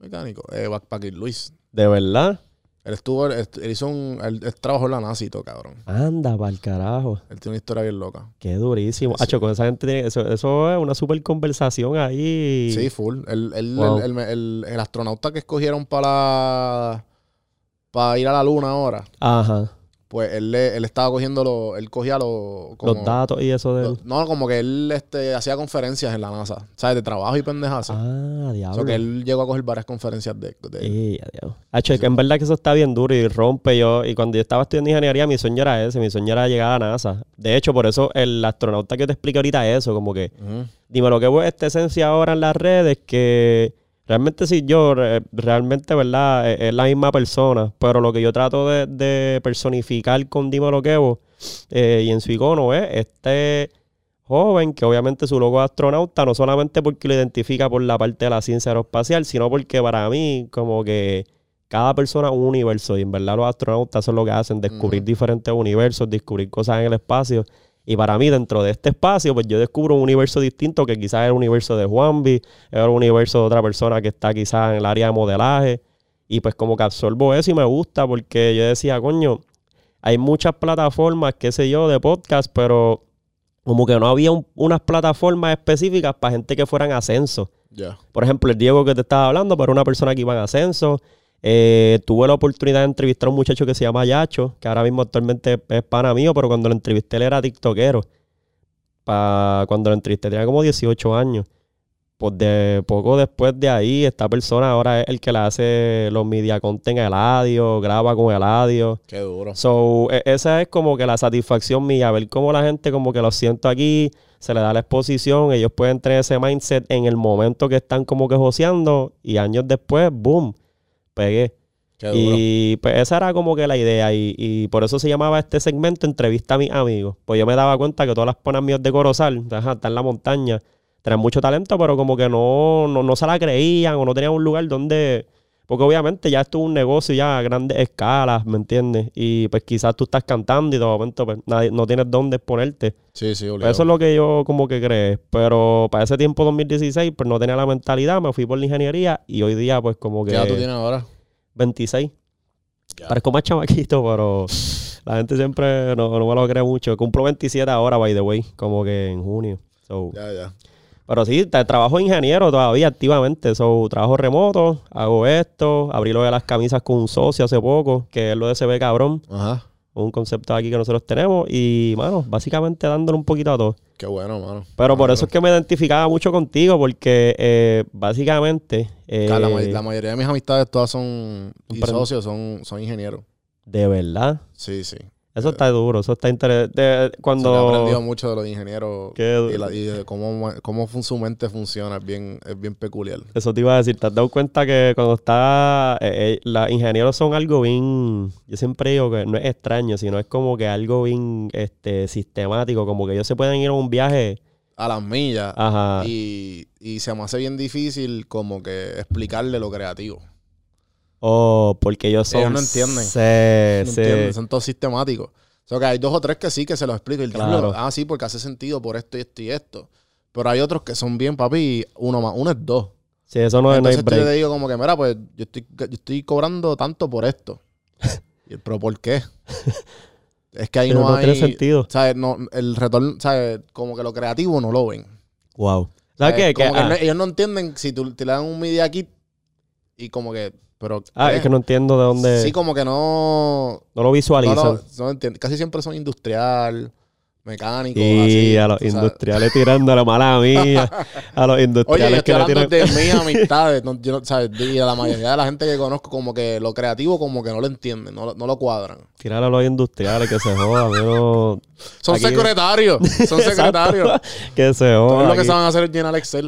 mecánico? Eh, Backpacker Luis. ¿De verdad? Él estuvo, él, él hizo un, él, él trabajó en la NASA y todo, cabrón. Anda, pa'l carajo. Él tiene una historia bien loca. Qué durísimo. Sí. Hacho, con esa gente tiene, eso, eso es una super conversación ahí. Sí, full. El, Wow. el, el- el- el astronauta que escogieron para, para ir a la luna ahora, Ajá. Pues él, le- él estaba cogiendo los, él cogía los, como- Los datos y eso de no, como que él este, hacía conferencias en la NASA, ¿sabes? De trabajo y pendejazo. Ah, O diablo. sea, que él llegó a coger varias conferencias de, de- Y, adiós. Hacho, es que en verdad que eso está bien duro y rompe yo. Y cuando yo estaba estudiando ingeniería, mi sueño era ese. Mi sueño era llegar a la NASA. De hecho, por eso el astronauta que te expliqué ahorita es eso, como que dime lo que es esta esencia ahora en las redes, que realmente sí, yo re- realmente, ¿verdad? Es, es la misma persona, pero lo que yo trato de, de personificar con Dime lo que Evo, eh, y en su icono es este joven que obviamente su logo es astronauta, no solamente porque lo identifica por la parte de la ciencia aeroespacial, sino porque para mí como que cada persona es un universo y en verdad los astronautas son lo que hacen, descubrir diferentes universos, descubrir cosas en el espacio. Y para mí, dentro de este espacio, pues yo descubro un universo distinto que quizás es el universo de Juanvi, es el universo de otra persona que está quizás en el área de modelaje. Y pues como que absorbo eso y me gusta porque yo decía, coño, hay muchas plataformas, qué sé yo, de podcast, pero como que no había un- unas plataformas específicas para gente que fuera en ascenso. Ya. Por ejemplo, el Diego que te estaba hablando, para una persona que iba en ascenso. Eh, tuve la oportunidad de entrevistar a un muchacho que se llama Yacho, que ahora mismo actualmente es pana mío, pero cuando lo entrevisté él era tiktokero. Pa, cuando lo entrevisté tenía como 18 años. Pues de poco después de ahí, esta persona ahora es el que le hace los media content a Eladio, graba con Eladio. Qué duro. So, e- esa es como que la satisfacción mía, ver cómo la gente como que lo siento aquí, se le da la exposición, ellos pueden tener ese mindset en el momento que están como que joseando y años después, boom, pegué. Y pues esa era como que la idea y, y por eso se llamaba este segmento Entrevista a mis amigos. Pues yo me daba cuenta que todas las panas míos de Corozal, ajá, están en la montaña, tenían mucho talento, pero como que no, no, no se la creían o no tenían un lugar donde... Porque obviamente ya esto es un negocio ya a grandes escalas, ¿me entiendes? Y pues quizás tú estás cantando y de momento pues, nadie- no tienes dónde exponerte. Sí, sí, obligado. eso es lo que yo como que creé. Pero para ese tiempo, 2016, pues no tenía la mentalidad, me fui por la ingeniería y hoy día pues como que... ¿Qué edad tú tienes ahora? 26. Ya. Parezco más chamaquito, pero la gente siempre no, no me lo cree mucho. Cumplo 27 ahora, by the way, como que en junio. So, Ya, ya. Pero sí, trabajo ingeniero todavía activamente. So, trabajo remoto, hago esto, abrí lo de las camisas con un socio hace poco, que es lo de ese cabrón, Ajá. un concepto aquí que nosotros tenemos. Y, mano, básicamente dándole un poquito a todo. Qué bueno, mano. Pero por eso es que me identificaba mucho contigo, porque eh, básicamente... eh, la, ma- la mayoría de mis amistades todas son y socios son, son ingenieros. de verdad. Sí, sí. Eso está duro, eso está interesante. Se he aprendido Cuando... mucho de los ingenieros Qué y, la- y de cómo, cómo su mente funciona. Es bien, es bien peculiar. Eso te iba a decir, ¿te has dado cuenta que cuando está... eh, eh, los ingenieros son algo bien... Yo siempre digo que no es extraño, sino es como que algo bien este, sistemático, como que ellos se pueden ir a un viaje... A las millas. Ajá. Y, y se me hace bien difícil como que explicarle lo creativo. Oh, porque ellos son... Ellos no entienden. Sí, ¿Me sí. entiendes? Son todos sistemáticos. O sea, que hay dos o tres que sí que se los explico. Y el Claro. diablo, ah, sí, porque hace sentido por esto y esto y esto. Pero hay otros que son bien, papi, uno más uno es dos. Sí, eso no, no hay Entonces break. le digo como que, mira, pues yo estoy, yo estoy cobrando tanto por esto. Y Pero ¿por qué? Es que ahí Pero no, no hay... tiene sentido. ¿sabes? No, el retorno, ¿sabes? Como que lo creativo no lo ven. Wow. ¿Sabes qué? Que, Como que ah, no- ellos no entienden si tú te le dan un media kit y como que... Pero, ah, es que no entiendo de dónde... Sí, como que no... no lo visualizan. no. Casi siempre son industrial, mecánico, Y así. a los industriales tirando la mala mía. A los Oye, yo industriales que le tiran... de mis amistades, no, yo ¿sabes? Y a la mayoría de la gente que conozco, como que lo creativo, como que no lo entienden, no, no lo cuadran. Tirar a los industriales que se jodan. Son Aquí- secretarios, son secretarios. que se Todo jodan. lo que aquí, saben hacer es llenar Excel.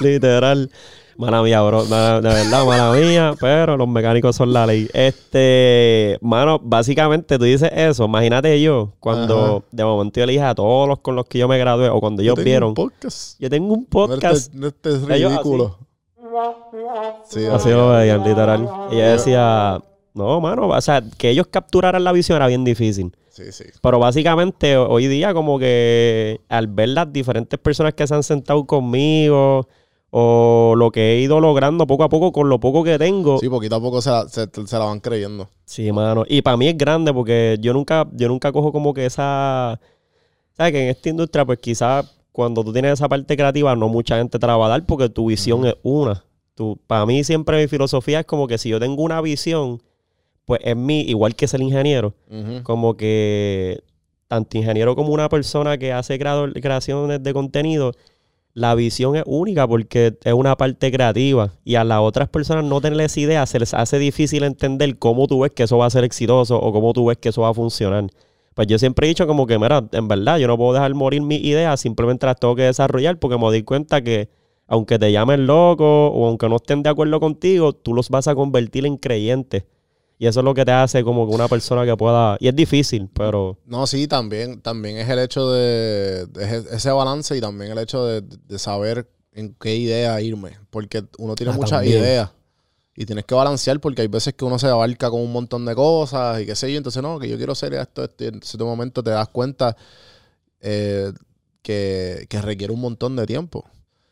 Literal. Mala mía, bro. De verdad, mala mía. Pero los mecánicos son la ley. Este, mano, básicamente tú dices eso. Imagínate yo, cuando Ajá. de momento yo le dije a todos los con los que yo me gradué, o cuando ellos Yo tengo vieron, un podcast. yo tengo un podcast. este, no este es Ellos ridículo. Sí, Así lo veían, literal. Y ella decía, no, mano, o sea, que ellos capturaran la visión era bien difícil. sí, sí. Pero básicamente ho- hoy día como que al ver las diferentes personas que se han sentado conmigo o lo que he ido logrando poco a poco con lo poco que tengo. Sí, poquito a poco se la, se, se la van creyendo. Sí, mano. Y para mí es grande porque yo nunca, yo nunca cojo como que esa... ¿Sabes? Que en esta industria pues quizás cuando tú tienes esa parte creativa no mucha gente te la va a dar porque tu visión es una. Tú, para mí siempre mi filosofía es como que si yo tengo una visión, pues es mi, igual que es el ingeniero, como que tanto ingeniero como una persona que hace creador- creaciones de contenido, la visión es única porque es una parte creativa y a las otras personas no tener esa idea se les hace difícil entender cómo tú ves que eso va a ser exitoso o cómo tú ves que eso va a funcionar. Pues yo siempre he dicho como que, mira, en verdad yo no puedo dejar morir mis ideas, simplemente las tengo que desarrollar porque me doy cuenta que aunque te llamen loco o aunque no estén de acuerdo contigo, tú los vas a convertir en creyentes. Y eso es lo que te hace como que una persona que pueda... Y es difícil, pero... No, sí, también, también es el hecho de, de ese- balance y también el hecho de, de saber en qué idea irme. Porque uno tiene Ah, muchas ideas y tienes que balancear porque hay veces que uno se abarca con un montón de cosas y qué sé yo. Entonces, no, que yo quiero hacer esto, esto. Entonces, de momento te das cuenta eh, que, que requiere un montón de tiempo.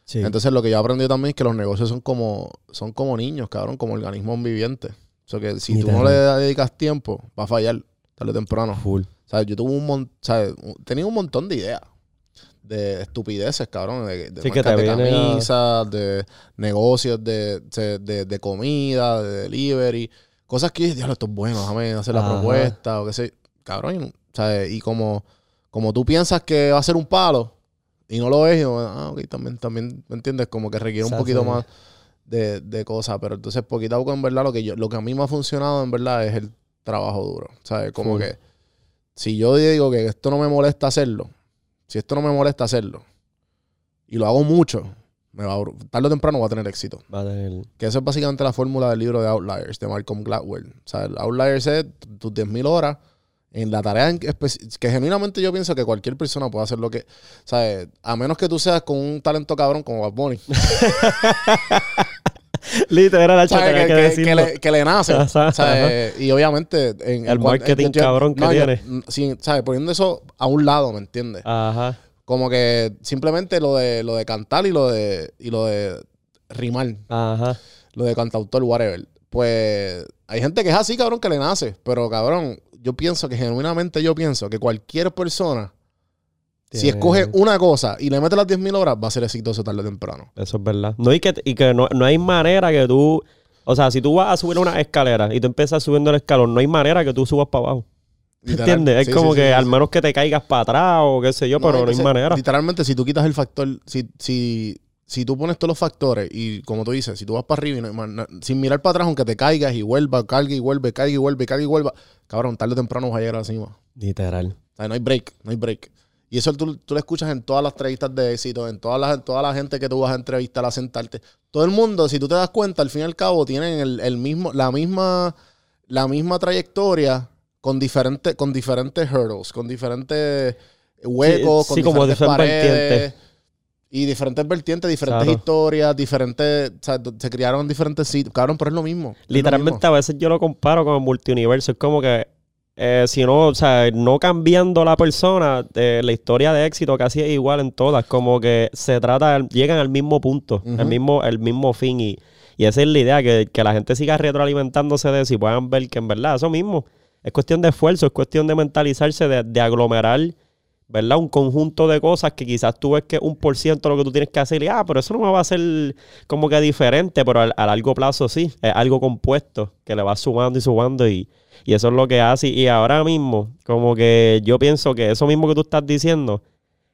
Sí. Entonces, lo que yo he aprendido también es que los negocios son como, son como niños, cabrón, como organismos vivientes. O sea, que si tú no le dedicas tiempo, va a fallar tarde o temprano. Full. O sea, yo tuve un montón, tenía un montón de ideas. De estupideces, cabrón. De, de Sí, que marcas te de viene a- camisas, de negocios, de, de, de- comida, de delivery. Cosas que, diablo, esto es bueno, déjame hacer la propuesta o qué sé. Cabrón, sea, y como, como tú piensas que va a ser un palo y no lo es, y ah, ok, también, también, ¿me entiendes? Como que requiere un poquito más de, de cosas. Pero entonces, poquito a poco, en verdad, lo que yo, lo que a mí me ha funcionado, en verdad, es el trabajo duro. ¿Sabes? Como Full. que si yo digo que esto no me molesta hacerlo, si esto no me molesta hacerlo, y lo hago mucho, me va a, tarde o temprano voy a tener éxito. Va a tener... Que eso es básicamente la fórmula del libro de Outliers, de Malcolm Gladwell. O sea, el Outliers es tus 10.000 horas en la tarea en especi- que genuinamente yo pienso que cualquier persona puede hacer lo que... ¿Sabes? A menos que tú seas con un talento cabrón como Bad Bunny. Literal, ¿Sabes? tenía Que, que, que- decirlo. que le, que le nace. Ajá, ¿sabes? Y obviamente... En, El en marketing yo- cabrón que yo- tiene. mm, ¿sabes? Poniendo eso a un lado, ¿me entiendes? Ajá. Como que simplemente lo de, lo de cantar y lo de, y lo de rimar. Ajá. lo de cantautor, whatever. Pues hay gente que es así, cabrón, que le nace. Pero, cabrón, yo pienso que genuinamente yo pienso que cualquier persona, si Tiene- escoge una cosa y le mete las 10.000 horas, va a ser exitoso tarde o temprano. Eso es verdad. No, y que, y que no, no hay manera que tú... O sea, si tú vas a subir una escalera y tú empiezas subiendo el escalón, no hay manera que tú subas para abajo. Literal. ¿Entiendes? Es como sí, que sí, al menos que te caigas para atrás o qué sé yo, pero no hay manera. Literalmente, si tú quitas el factor, si, si, si tú pones todos los factores y como tú dices, si tú vas para arriba y no- sin mirar para atrás, aunque te caigas y vuelva, cargue y vuelve, caiga y vuelve, caiga y vuelva, cabrón, tarde o temprano vas a llegar a la cima. Literal. O sea, no hay break, no hay break. Y eso tú, tú lo escuchas en todas las entrevistas de éxito, en todas las, en toda la gente que tú vas a entrevistar, a sentarte. Todo el mundo, si tú te das cuenta, al fin y al cabo, tienen el, el mismo, la misma, la misma trayectoria con diferentes, con diferentes hurdles, con diferentes huecos, Sí, con sí, como diferentes paredes. vertientes. Y diferentes vertientes, diferentes Claro. historias, diferentes. O sea, se criaron en diferentes sitios. Cabrón, pero es lo mismo. lo Literalmente a veces yo lo comparo con el multiuniverso. Es como que eh, si no, o sea, no cambiando la persona, eh, la historia de éxito casi es igual en todas. Como que se trata, llegan al mismo punto, el, mismo, el mismo fin. Y, y esa es la idea, que, que la gente siga retroalimentándose de eso y puedan ver que en verdad eso mismo es cuestión de esfuerzo, es cuestión de mentalizarse, de, de aglomerar. ¿Verdad? Un conjunto de cosas que quizás tú ves que un por ciento lo que tú tienes que hacer y, ah, pero eso no me va a hacer como que diferente, pero al- a, largo plazo sí, es algo compuesto que le va sumando y sumando y, y eso es lo que hace. Y ahora mismo, como que yo pienso que eso mismo que tú estás diciendo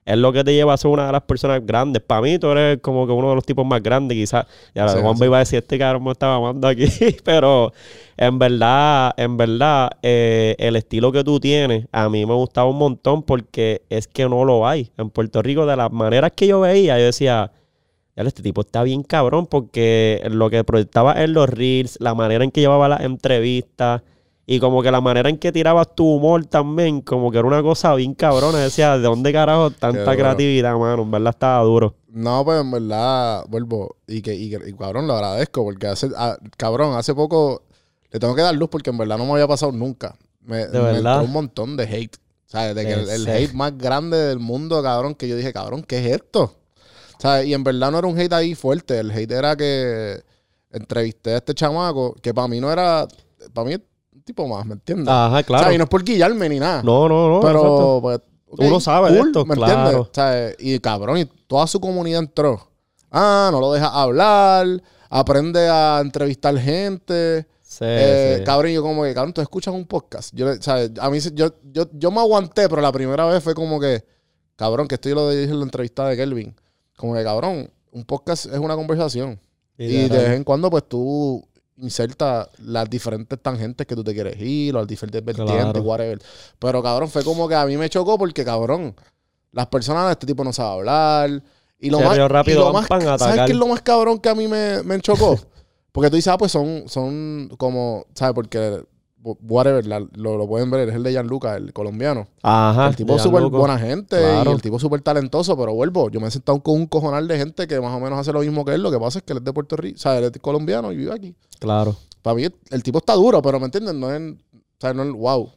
es lo que te lleva a ser una de las personas grandes. Para mí, tú eres como que uno de los tipos más grandes, quizás. Ya Sí, Juan sí. iba a decir, este cabrón me está mamando aquí, pero en verdad, en verdad, eh, el estilo que tú tienes, a mí me gustaba un montón porque es que no lo hay. En Puerto Rico, de las maneras que yo veía, yo decía, este tipo está bien cabrón porque lo que proyectaba en los reels, la manera en que llevaba las entrevistas y como que la manera en que tirabas tu humor también, como que era una cosa bien cabrona. Decía, ¿de dónde carajo tanta creatividad, mano? En verdad estaba duro. No, pues en verdad, vuelvo. Y que, y, y, cabrón, lo agradezco. Porque hace, ah, cabrón, hace poco le tengo que dar luz porque en verdad no me había pasado nunca. Me, ¿De me entró un montón de hate. ¿Sabes? De que el, hate más grande del mundo, cabrón, que yo dije, cabrón, ¿qué es esto? ¿Sabes? Y en verdad no era un hate ahí fuerte. El hate era que entrevisté a este chamaco, que para mí no era. Para mí tipo más, ¿me entiendes? Ajá, O claro. sea, y no es por guillarme ni nada. No, no, no. Pero, pues, ok, Uno sabe de esto, ¿me claro. entiendes? O sea, y cabrón, y toda su comunidad entró. Ah, no lo deja hablar, aprende a entrevistar gente. Sí, Eh, sí. Cabrón, yo como que, cabrón, tú escuchas un podcast. Yo, o sea, a mí, yo, yo, yo me aguanté, pero la primera vez fue como que, cabrón, que esto yo lo dije en la entrevista de Kelvin. Como que, cabrón, un podcast es una conversación. Y de vez en cuando, pues tú insertas las diferentes tangentes que tú te quieres ir, o las diferentes vertientes, Claro. whatever. Pero cabrón, fue como que a mí me chocó porque, cabrón, las personas de este tipo no saben hablar. Y lo Se más, rió y rápido, lo más ¿sabes qué es lo más cabrón que a mí me, me chocó? Porque tú dices, ah, pues son, son como, ¿sabes? Porque, whatever, la- lo, lo pueden ver, es el de Gianluca, el colombiano. Ajá. el tipo es súper buena gente Claro. y el tipo súper talentoso, pero vuelvo, yo me he sentado con un cojonal de gente que más o menos hace lo mismo que él. Lo que pasa es que él es de Puerto Rico, o sea, él es colombiano y vive aquí. Claro. Para mí, el tipo está duro, pero ¿me entiendes? No es, o sea, no es wow.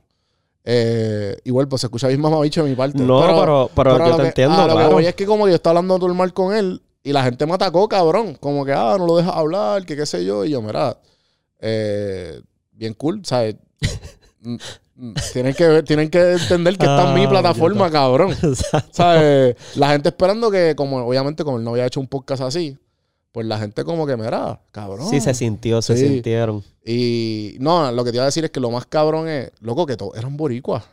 Eh, igual, pues se escucha bien mamabicho de mi parte. No, pero, pero, pero yo lo te que- entiendo, a lo que claro. voy es que como que yo estaba hablando normal con él y la gente me atacó, cabrón. Como que, ah, no lo dejas hablar, que qué sé yo. Y yo, mira, eh, bien cool, ¿sabes? Mm, mm, tienen que ver, tienen que entender que está en mi Ah, plataforma, cabrón. ¿Sabes? La gente esperando que, como obviamente, como él no había hecho un podcast así, pues la gente como que, mira, cabrón. Sí, se sintió, se sintieron. Y no, lo que te iba a decir es que lo más cabrón es, loco, que todos eran boricuas.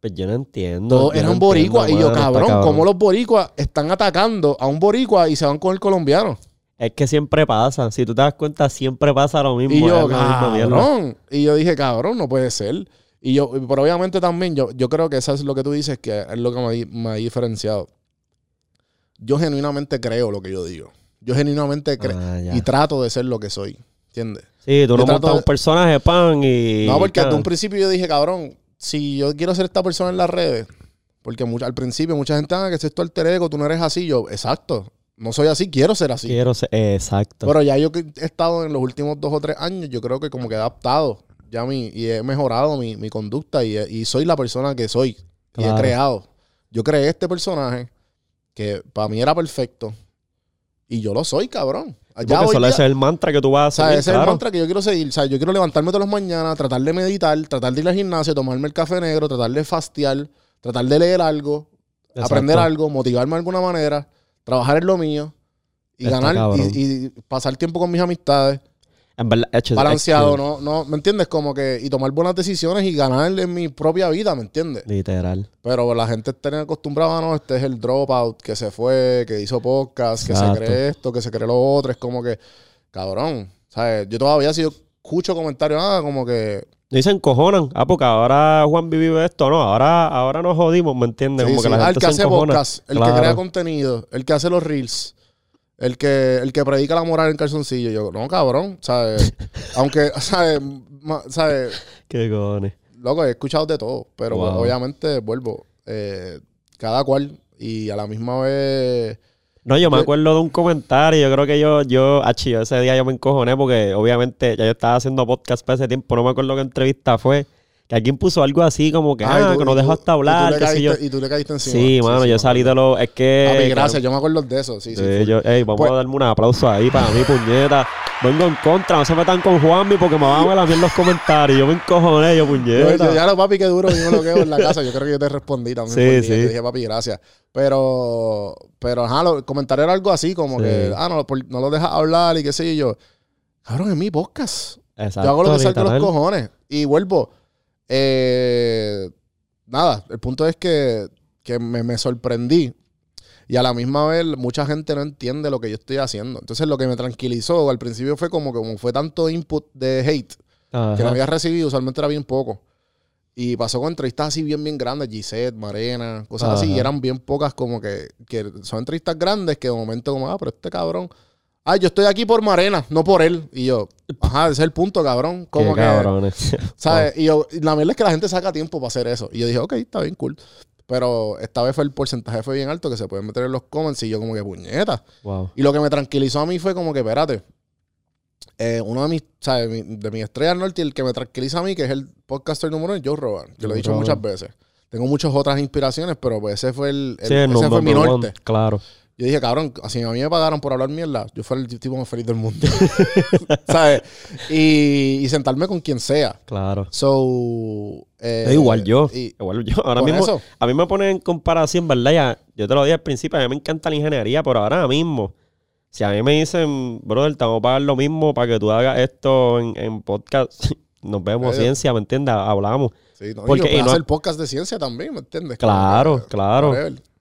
Pues yo no entiendo. Todos no eran boricuas. y yo, está cabrón, ¿cómo los boricuas están atacando a un boricua y se van con el colombiano? Es que siempre pasa. Si tú te das cuenta, siempre pasa lo mismo. Y yo, cabrón. Y yo dije, cabrón, no puede ser. Y yo, pero obviamente también, yo, yo creo que eso es lo que tú dices, que es lo que me, ha di- me ha diferenciado. Yo genuinamente creo lo que yo digo. Yo genuinamente creo Ah, y trato de ser lo que soy. ¿Entiendes? Sí, tú yo no montas de- un personaje pan y. No, porque desde un principio yo dije, cabrón, si yo quiero ser esta persona en las redes, porque al principio mucha gente, ah, que es tu alter ego, tú no eres así. Yo, exacto, no soy así, quiero ser así. Quiero ser. Exacto. Pero ya yo que he estado en los últimos dos o tres años, yo creo que como que he adaptado ya mi, y he mejorado mi, mi conducta y, soy la persona que soy. Y he creado. Yo creé este personaje que para mí era perfecto. Y yo lo soy, cabrón. Porque Ya solo día- ese es el mantra que tú vas a o sea, ese es el mantra que yo quiero seguir. O sea, yo quiero levantarme todas las mañanas, tratar de meditar, tratar de ir al gimnasio, tomarme el café negro, tratar de fastear, tratar de leer algo, Exacto. aprender algo, motivarme de alguna manera, trabajar en lo mío y Está ganar y, y pasar tiempo con mis amistades. En verdad, hecho, es balanceado, ¿no? no ¿Me entiendes? Como que, y tomar buenas decisiones y ganar en mi propia vida, ¿me entiendes? Literal. Pero la gente está acostumbrada, no, este es el dropout que se fue, que hizo podcast, que se cree esto, que se cree lo otro. Es como que, cabrón, ¿sabes? Yo todavía si yo escucho comentarios, ah, como que... Dicen cojonan. Ah, porque ahora Juan vive esto. No, ahora, ahora nos jodimos, ¿me entiendes? sí, Como que la gente el que se hace encojona. podcast, el Claro. que crea contenido, el que hace los reels, el que, el que predica la moral en calzoncillo. Yo, no, cabrón, ¿sabes? Aunque, ¿sabes? ¿sabes? Qué cojones. Loco, he escuchado de todo, pero Wow. pues, obviamente, vuelvo, eh, cada cual y a la misma vez... No, yo me Yo- acuerdo de un comentario. Yo creo que yo, yo, achi, yo ese día yo me encojoné porque obviamente ya yo estaba haciendo podcast para ese tiempo. No me acuerdo qué entrevista fue. Que alguien puso algo así como que, ah, tú- que no dejo hasta hablar, y tú, qué le yo. caíste, y tú le caíste encima. Sí, mano, yo me salí de los. Es que. Papi, gracias, yo me acuerdo de eso. Sí, sí. Sí, yo, ey, vamos Pues- a darme un aplauso ahí para mi puñeta. Vengo en contra, no se metan con Juanmi porque me van a ver a mí en los comentarios. Yo me encojoné, yo Yo, puñeta. yo, ya lo papi, que duro, yo lo que en la casa. Yo creo que yo te respondí también. Sí, sí. Yo dije, papi, gracias. Pero, pero, ajá, lo- el comentario era algo así, como Sí. que, ah, no, por- no lo dejas hablar y qué sé yo. Cabrón, es mi podcast. Exacto, yo hago lo que salga los cojones. Y vuelvo. Eh, nada, el punto es que, que me, me sorprendí. Y a la misma vez, mucha gente no entiende lo que yo estoy haciendo. Entonces, lo que me tranquilizó al principio fue como que como fue tanto input de hate que no había recibido, usualmente era bien poco. Y pasó con entrevistas así bien, bien grandes, Gisette, Marena, cosas así, y eran bien pocas como que, que son entrevistas grandes que de momento como, ah, pero este cabrón, ah, yo estoy aquí por Marena, no por él. Y yo, ajá, ese es el punto, cabrón. Como Qué que, cabrones. ¿sabes? Y yo, y la verdad es que la gente saca tiempo para hacer eso. Y yo dije, ok, está bien, cool. Pero esta vez fue el porcentaje fue bien alto que se pueden meter en los comments y yo como que puñeta. Wow. Y lo que me tranquilizó a mí fue como que, espérate, eh, uno de mis, ¿sabes? Mi- de mis estrellas norte y el que me tranquiliza a mí, que es el podcaster número uno, es Joe Rogan. Que lo he dicho Rogan. muchas veces. Tengo muchas otras inspiraciones, pero pues ese fue el, el- Sí, el ese fue mi norte. one, Claro. Yo dije, cabrón, si a mí me pagaron por hablar mierda, yo fuera el tipo más feliz del mundo. ¿Sabes? Y, y sentarme con quien sea. Claro. So. eh, Es igual yo. y- igual yo. Ahora mismo, eso. a mí me ponen en comparación, ¿verdad? Ya, yo te lo dije al principio, a mí me encanta la ingeniería, pero ahora mismo, si a mí me dicen, brother, te vamos a pagar lo mismo para que tú hagas esto en, en podcast, nos vemos, Eh. ciencia, ¿me entiendes? Hablamos. Sí, no, Porque- y no- hacer podcast de ciencia también, ¿me entiendes? Claro, claro.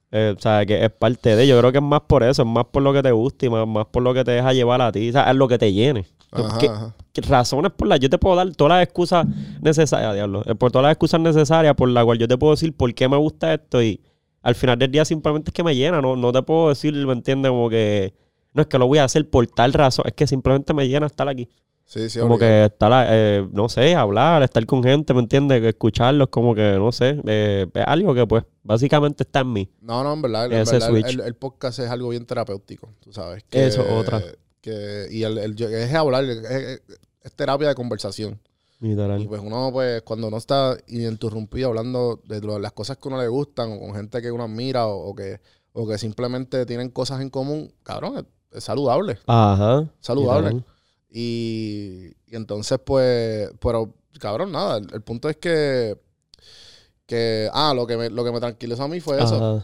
Eh, o sea, que es parte de. Yo creo que es más por eso, es más por lo que te gusta y más, más por lo que te deja llevar a ti. O sea, es lo que te llene. Ajá, ¿Qué- ajá. qué razones por las. Yo te puedo dar todas las excusas necesarias, diablo. eh, Por todas las excusas necesarias por las cuales yo te puedo decir por qué me gusta esto y al final del día simplemente es que me llena. No, no te puedo decir, ¿me entiendes? Como que. No es que lo voy a hacer por tal razón, es que simplemente me llena estar aquí. Sí, sí, como obligado. que estar, eh, no sé, hablar, estar con gente, ¿me entiendes? Escucharlos, como que, no sé, eh, es algo que pues básicamente está en mí. No, no, en verdad, en verdad. El, el podcast es algo bien terapéutico, tú sabes. Que, Eso, otra. Que, y el, el- es hablar, es, terapia de conversación. Literal. Y pues uno, pues, cuando uno está ininterrumpido hablando de lo- las cosas que uno le gustan, o con gente que uno admira, o, o que, o que simplemente tienen cosas en común, cabrón, saludable. Ajá. Saludable. Y, y entonces, pues, pero, cabrón, nada, el, el punto es que, que, ah, lo que me, lo que me tranquilizó a mí fue eso.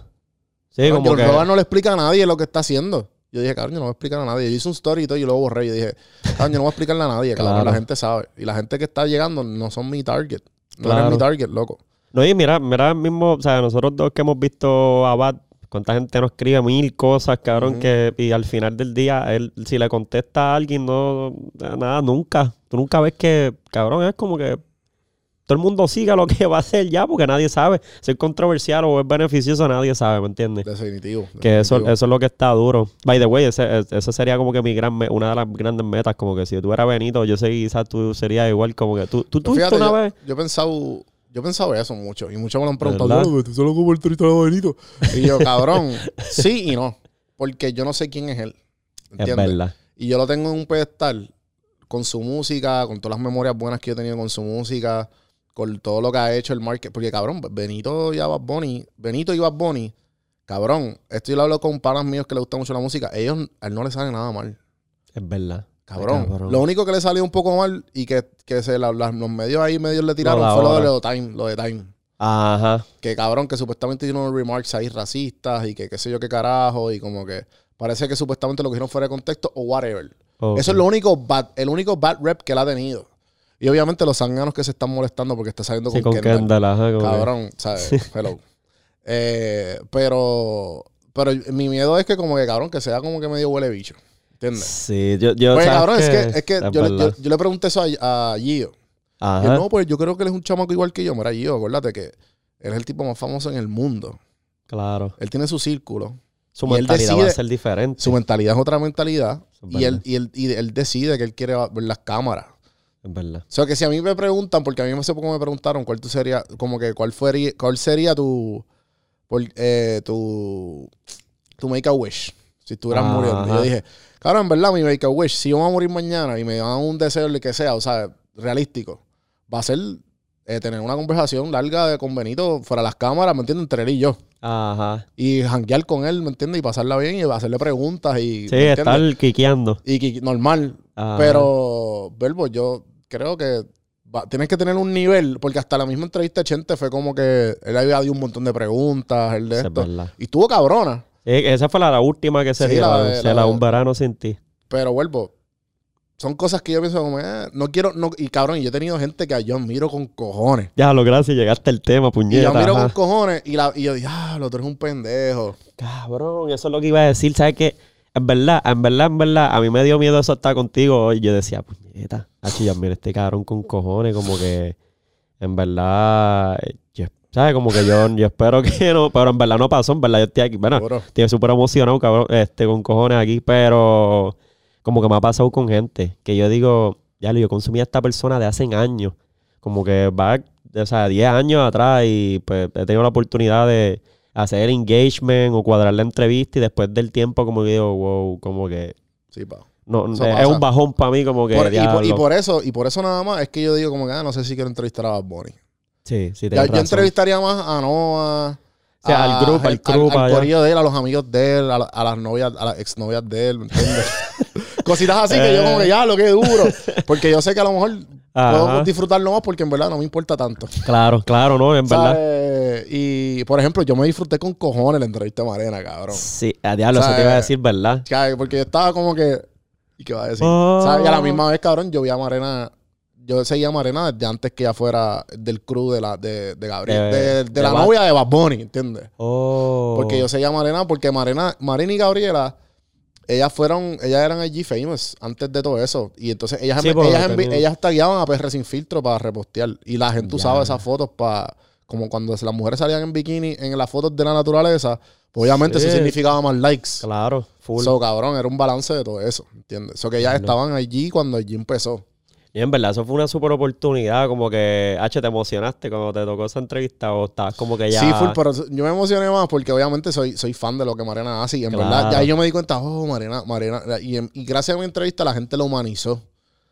Sí, como que. Rogan no le explica a nadie lo que está haciendo. Yo dije, cabrón, yo no voy a explicar a nadie. Yo hice un story y todo y luego borré. Yo dije, cabrón, yo no voy a explicarle a nadie, cabrón. Claro. La gente sabe. Y la gente que está llegando no son mi target. No Claro. eres mi target, loco. No, y mira, mira mismo, o sea, nosotros dos que hemos visto a Bad, cuánta gente nos escribe mil cosas, cabrón, que y al final del día, él, si le contesta a alguien, no, nada, nunca. Tú nunca ves que, cabrón, es como que todo el mundo siga lo que va a hacer ya, porque nadie sabe si es controversial o es beneficioso, nadie sabe, ¿me entiendes? Definitivo. Que eso, eso es lo que está duro. By the way, ese, ese- esa sería como que mi gran me- una de las grandes metas, como que si tú eras Benito, yo sé que quizás tú serías igual, como que tú, tú, tú, Fíjate, una yo, vez. yo he pensado, yo he pensado eso mucho. Y muchos me lo han preguntado, ¿Verdad? "Yo, ¿tú solo como el turista de Benito? Y yo, cabrón, sí y no. Porque yo no sé quién es él. Es verdad. Y yo lo tengo en un pedestal con su música, con todas las memorias buenas que yo he tenido con su música, con todo lo que ha hecho el market. Porque, cabrón, Benito y Bad Bunny, Benito y Bad Bunny, cabrón, esto yo lo hablo con panas míos que le gusta mucho la música. Ellos, a él no le sale nada mal. Es verdad. Cabrón. Cabrón. Lo único que le salió un poco mal y que, que se la- la- los medios ahí medios le tiraron fue lo de lo de Time, lo de Time. Ajá. Que cabrón, que supuestamente tiene unos remarks ahí racistas y que qué sé yo qué carajo y como que parece que supuestamente lo que hicieron fuera de contexto o whatever. Eso es lo único bad, el único bad rep que él ha tenido. Y obviamente los zanganos que se están molestando porque está saliendo Sí, con, con Kendall. Que- Cabrón, ¿sabes? Hello. Eh, pero, pero mi miedo es que como que, cabrón, que sea como que medio huele bicho. ¿Entiendes? Sí, yo, yo Pues, ¿sabes cabrón, es que, es que yo, le- yo, le pregunté eso a, a Gio. Ajá. no, pues yo creo que él es un chamaco igual que yo. Mira, Gio, acuérdate que él es el tipo más famoso en el mundo. Claro. Él tiene su círculo. Su mentalidad va a decide- ser diferente. Su mentalidad es otra mentalidad. Es Y él, y, él, y él decide que él quiere ver las cámaras. Es verdad. O sea, que si a mí me preguntan, porque a mí hace poco me preguntaron cuál tú sería, como que cuál fuera, cuál sería tu, por- eh, tu, tu make a wish, si estuvieras Ajá. muriendo. Yo dije, claro, en verdad, mi make a wish, si yo me voy a morir mañana y me dan un deseo, el que sea, o sea, realístico, va a ser eh, tener una conversación larga de- con Benito fuera de las cámaras, ¿me entiendes? Entre él y yo. Ajá. Y janguear con él, ¿me entiendes? Y pasarla bien y hacerle preguntas y... Sí, estar quiqueando. Y normal. Ajá. Pero, Verbo, yo creo que va- tienes que tener un nivel, porque hasta la misma entrevista de Chente fue como que él había dado un montón de preguntas, él de es esto. verdad. Y estuvo cabrona. Eh, Esa fue la, la última que se Sí, la de- se la la de- un verano sin ti. Pero, Verbo, son cosas que yo pienso como, eh, no quiero, no, y cabrón, y yo he tenido gente que yo admiro con cojones. Ya, lo gracias, llegaste al tema, Y yo puñeta. admiro ajá. con cojones, y, la, y yo dije, ah, lo otro es un pendejo. Cabrón, eso es lo que iba a decir. ¿Sabes qué? En verdad, en verdad, en verdad, a mí me dio miedo eso estar contigo hoy. Yo decía, puñeta, yo mira este cabrón con cojones, como que, en verdad, ¿sabes? Como que yo, yo espero que no, pero en verdad no pasó, en verdad yo estoy aquí. Bueno, Seguro. estoy súper emocionado, cabrón, este, con cojones aquí, pero como que me ha pasado con gente que yo digo, ya yo consumí a esta persona de hace años, como que va, o sea, 10 años atrás y pues he tenido la oportunidad de hacer engagement o cuadrar la entrevista y después del tiempo como que digo, wow, como que Sí, pa. no, es pasa. un bajón para mí como que Por- y, por, y diablo. por eso, y por eso nada más es que yo digo como que, ah, no sé si quiero entrevistar a Bad Bunny. Sí, sí, Ya, yo entrevistaría más a Noah. O sea, al grupo, al grupo al, corillo de él, a los amigos de él, a, la- a las novias, a las exnovias de él, ¿me entiendes? Cositas así que yo como que ya, lo que duro. Porque yo sé que a lo mejor Ajá. puedo disfrutarlo más porque en verdad no me importa tanto. Claro, claro, no, en verdad. ¿Sabes? Y, por ejemplo, yo me disfruté con cojones la entrevista de Marena, cabrón. Sí, a diablo, sea, eso te iba a decir, ¿verdad? ¿Sabes? Porque yo estaba como que... ¿Y qué va a decir? Oh. ¿Sabes? Y a la misma vez, cabrón, yo vi a Marena... Yo seguía a Marena desde antes que ella fuera del crew de, la, de, de Gabriel. De- De, de de la Bad- novia de Bad Bunny, ¿entiendes? Oh. Porque yo seguía a Marena, porque Marena, Marena y Gabriela, ellas fueron, ellas eran allí famous antes de todo eso. Y entonces ellas, Sí, ellas, tenía- ellas tagueaban a PR sin filtro para repostear. Y la gente usaba esas fotos para, como cuando las mujeres salían en bikini en las fotos de la naturaleza, pues obviamente Sí. eso significaba más likes. Claro, full. So, cabrón, era un balance de todo eso, ¿entiendes? So que ellas estaban allí cuando allí empezó. Y en verdad, eso fue una super oportunidad, como que, H, te emocionaste cuando te tocó esa entrevista o estabas como que ya... Sí, full, pero yo me emocioné más porque obviamente soy, soy fan de lo que Marena hace y en Claro. verdad ya ahí yo me di cuenta, oh, Marena, Marena, y, en- y gracias a mi entrevista la gente lo humanizó.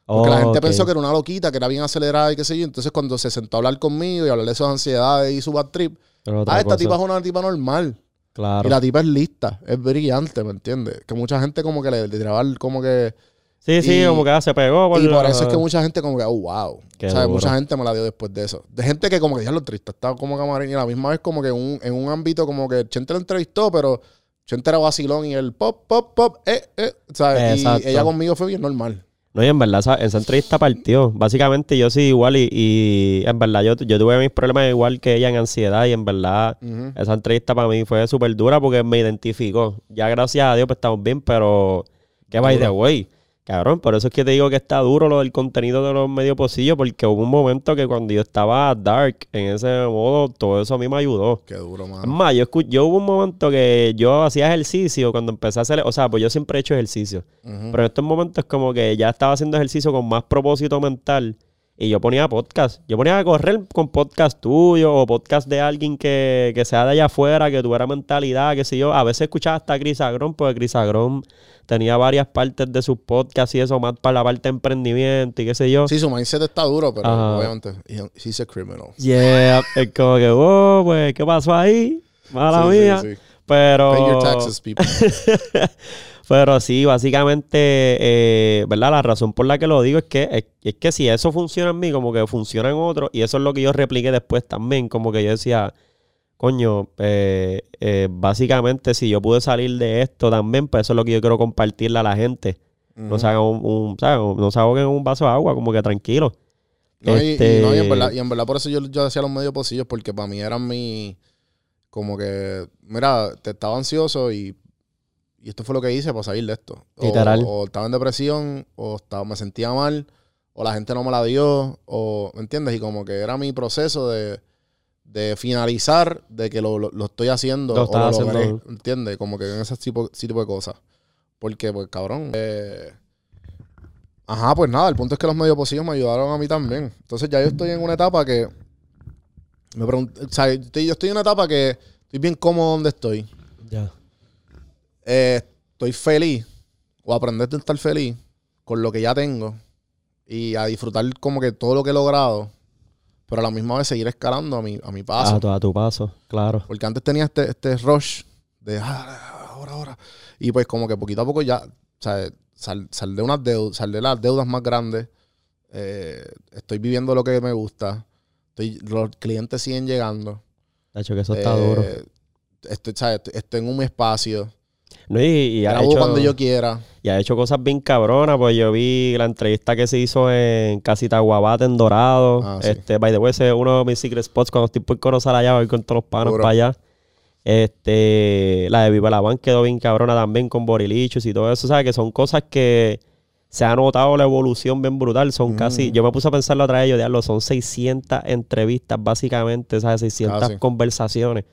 Porque la gente Oh, pensó que era una loquita, que era bien acelerada y qué sé yo. Entonces cuando se sentó a hablar conmigo y hablar de sus ansiedades y su bad trip, ah, esta cosa. tipa es una tipa normal. Claro. Y la tipa es lista, es brillante, ¿me entiendes? Que mucha gente como que le, le tiraba el- como que... Sí, sí, y- como que ah, se pegó. y por la- eso es que mucha gente como que, oh, wow. Qué duro. mucha gente me la dio después de eso. De gente que como que ya lo triste, estaba como camarín y a la misma vez como que en un, en un ámbito como que Chente lo entrevistó, pero Chente era vacilón y el pop, pop, pop, eh, eh, ¿sabes? Exacto. Y ella conmigo fue bien normal. No, y en verdad, esa, esa entrevista partió. Básicamente, yo sí igual y, y en verdad yo, yo tuve mis problemas igual que ella en ansiedad y en verdad esa entrevista para mí fue súper dura porque me identificó. Ya gracias a Dios pues estamos bien, pero que by the way. Cabrón, por eso es que te digo que está duro lo del contenido de los medios pocillos porque hubo un momento que cuando yo estaba dark en ese modo, todo eso a mí me ayudó. Qué duro, Es mano. más, yo, yo hubo un momento que yo hacía ejercicio cuando empecé a hacer, o sea, pues yo siempre he hecho ejercicio. Pero en estos momentos como que ya estaba haciendo ejercicio con más propósito mental y yo ponía podcast. Yo ponía a correr con podcast tuyo o podcast de alguien que, que sea de allá afuera, que tuviera mentalidad, qué sé yo. A veces escuchaba hasta Chris Agrón, porque Chris Agrón tenía varias partes de sus podcasts y eso, más para la parte de emprendimiento y qué sé yo. Sí, su mindset está duro, pero Ajá. obviamente, he- he's a criminal. Yeah, es como que, wow, pues, ¿qué pasó ahí? Mala Sí, sí, mía. sí. Pero... Pay your taxes, people. Pero sí, básicamente, eh, ¿verdad? La razón por la que lo digo es que, es, es que si eso funciona en mí, como que funciona en otros, y eso es lo que yo repliqué después también, como que yo decía, coño, eh, eh, básicamente si yo pude salir de esto también, pues eso es lo que yo quiero compartirle a la gente. No se hagan un, un- ¿sabes? No se ahoguen en un vaso de agua, como que tranquilo. No, y- y, Este- no, y en verdad, y en verdad por eso yo, yo hacía los medios pocillos, porque para mí eran mi. Como que, mira, te estaba ansioso y, y esto fue lo que hice para salir de esto. O- Literal. O, estaba en depresión, o estaba, me sentía mal, o la gente no me la dio, o, ¿me entiendes? Y como que era mi proceso de, de finalizar de que lo, lo- lo estoy haciendo, Lo o lo logré, haciendo. ¿entiendes? Como que en ese tipo, ese tipo de cosas. Porque, pues, cabrón, eh, Ajá, pues nada, el punto es que los medios posibles me ayudaron a mí también. Entonces ya yo estoy en una etapa que. Me pregunto, o sea, yo estoy en una etapa que estoy bien cómodo donde estoy. Ya. Eh, estoy feliz, o aprender a estar feliz con lo que ya tengo y a disfrutar como que todo lo que he logrado, pero a la misma vez seguir escalando a mi, a mi paso. A tu, a tu paso, claro. Porque antes tenía este, este rush de ah, ahora, ahora. Y pues como que poquito a poco ya, sal, sal de unas deudas, sal de las deudas más grandes. eh, estoy viviendo lo que me gusta. Estoy, los clientes siguen llegando. De hecho, que eso está Eh, duro. Estoy, ¿sabes? estoy en un espacio. No, y, y ha hecho, cuando yo quiera. y ha hecho cosas bien cabronas, pues yo vi la entrevista que se hizo en Casita Guabate en Dorado. Ah, sí. Este, by the way, ese es uno de mis secret spots cuando estoy por conocer allá, voy con todos los panos para allá. Este, la de Viva la Van quedó bien cabrona también con Borilichos y todo eso, ¿sabes? Que son cosas que se ha notado la evolución bien brutal. Son Mm. casi, yo me puse a pensarlo otra vez, yo diablo, son 600 entrevistas básicamente, ¿sabes? 600 Casi. conversaciones.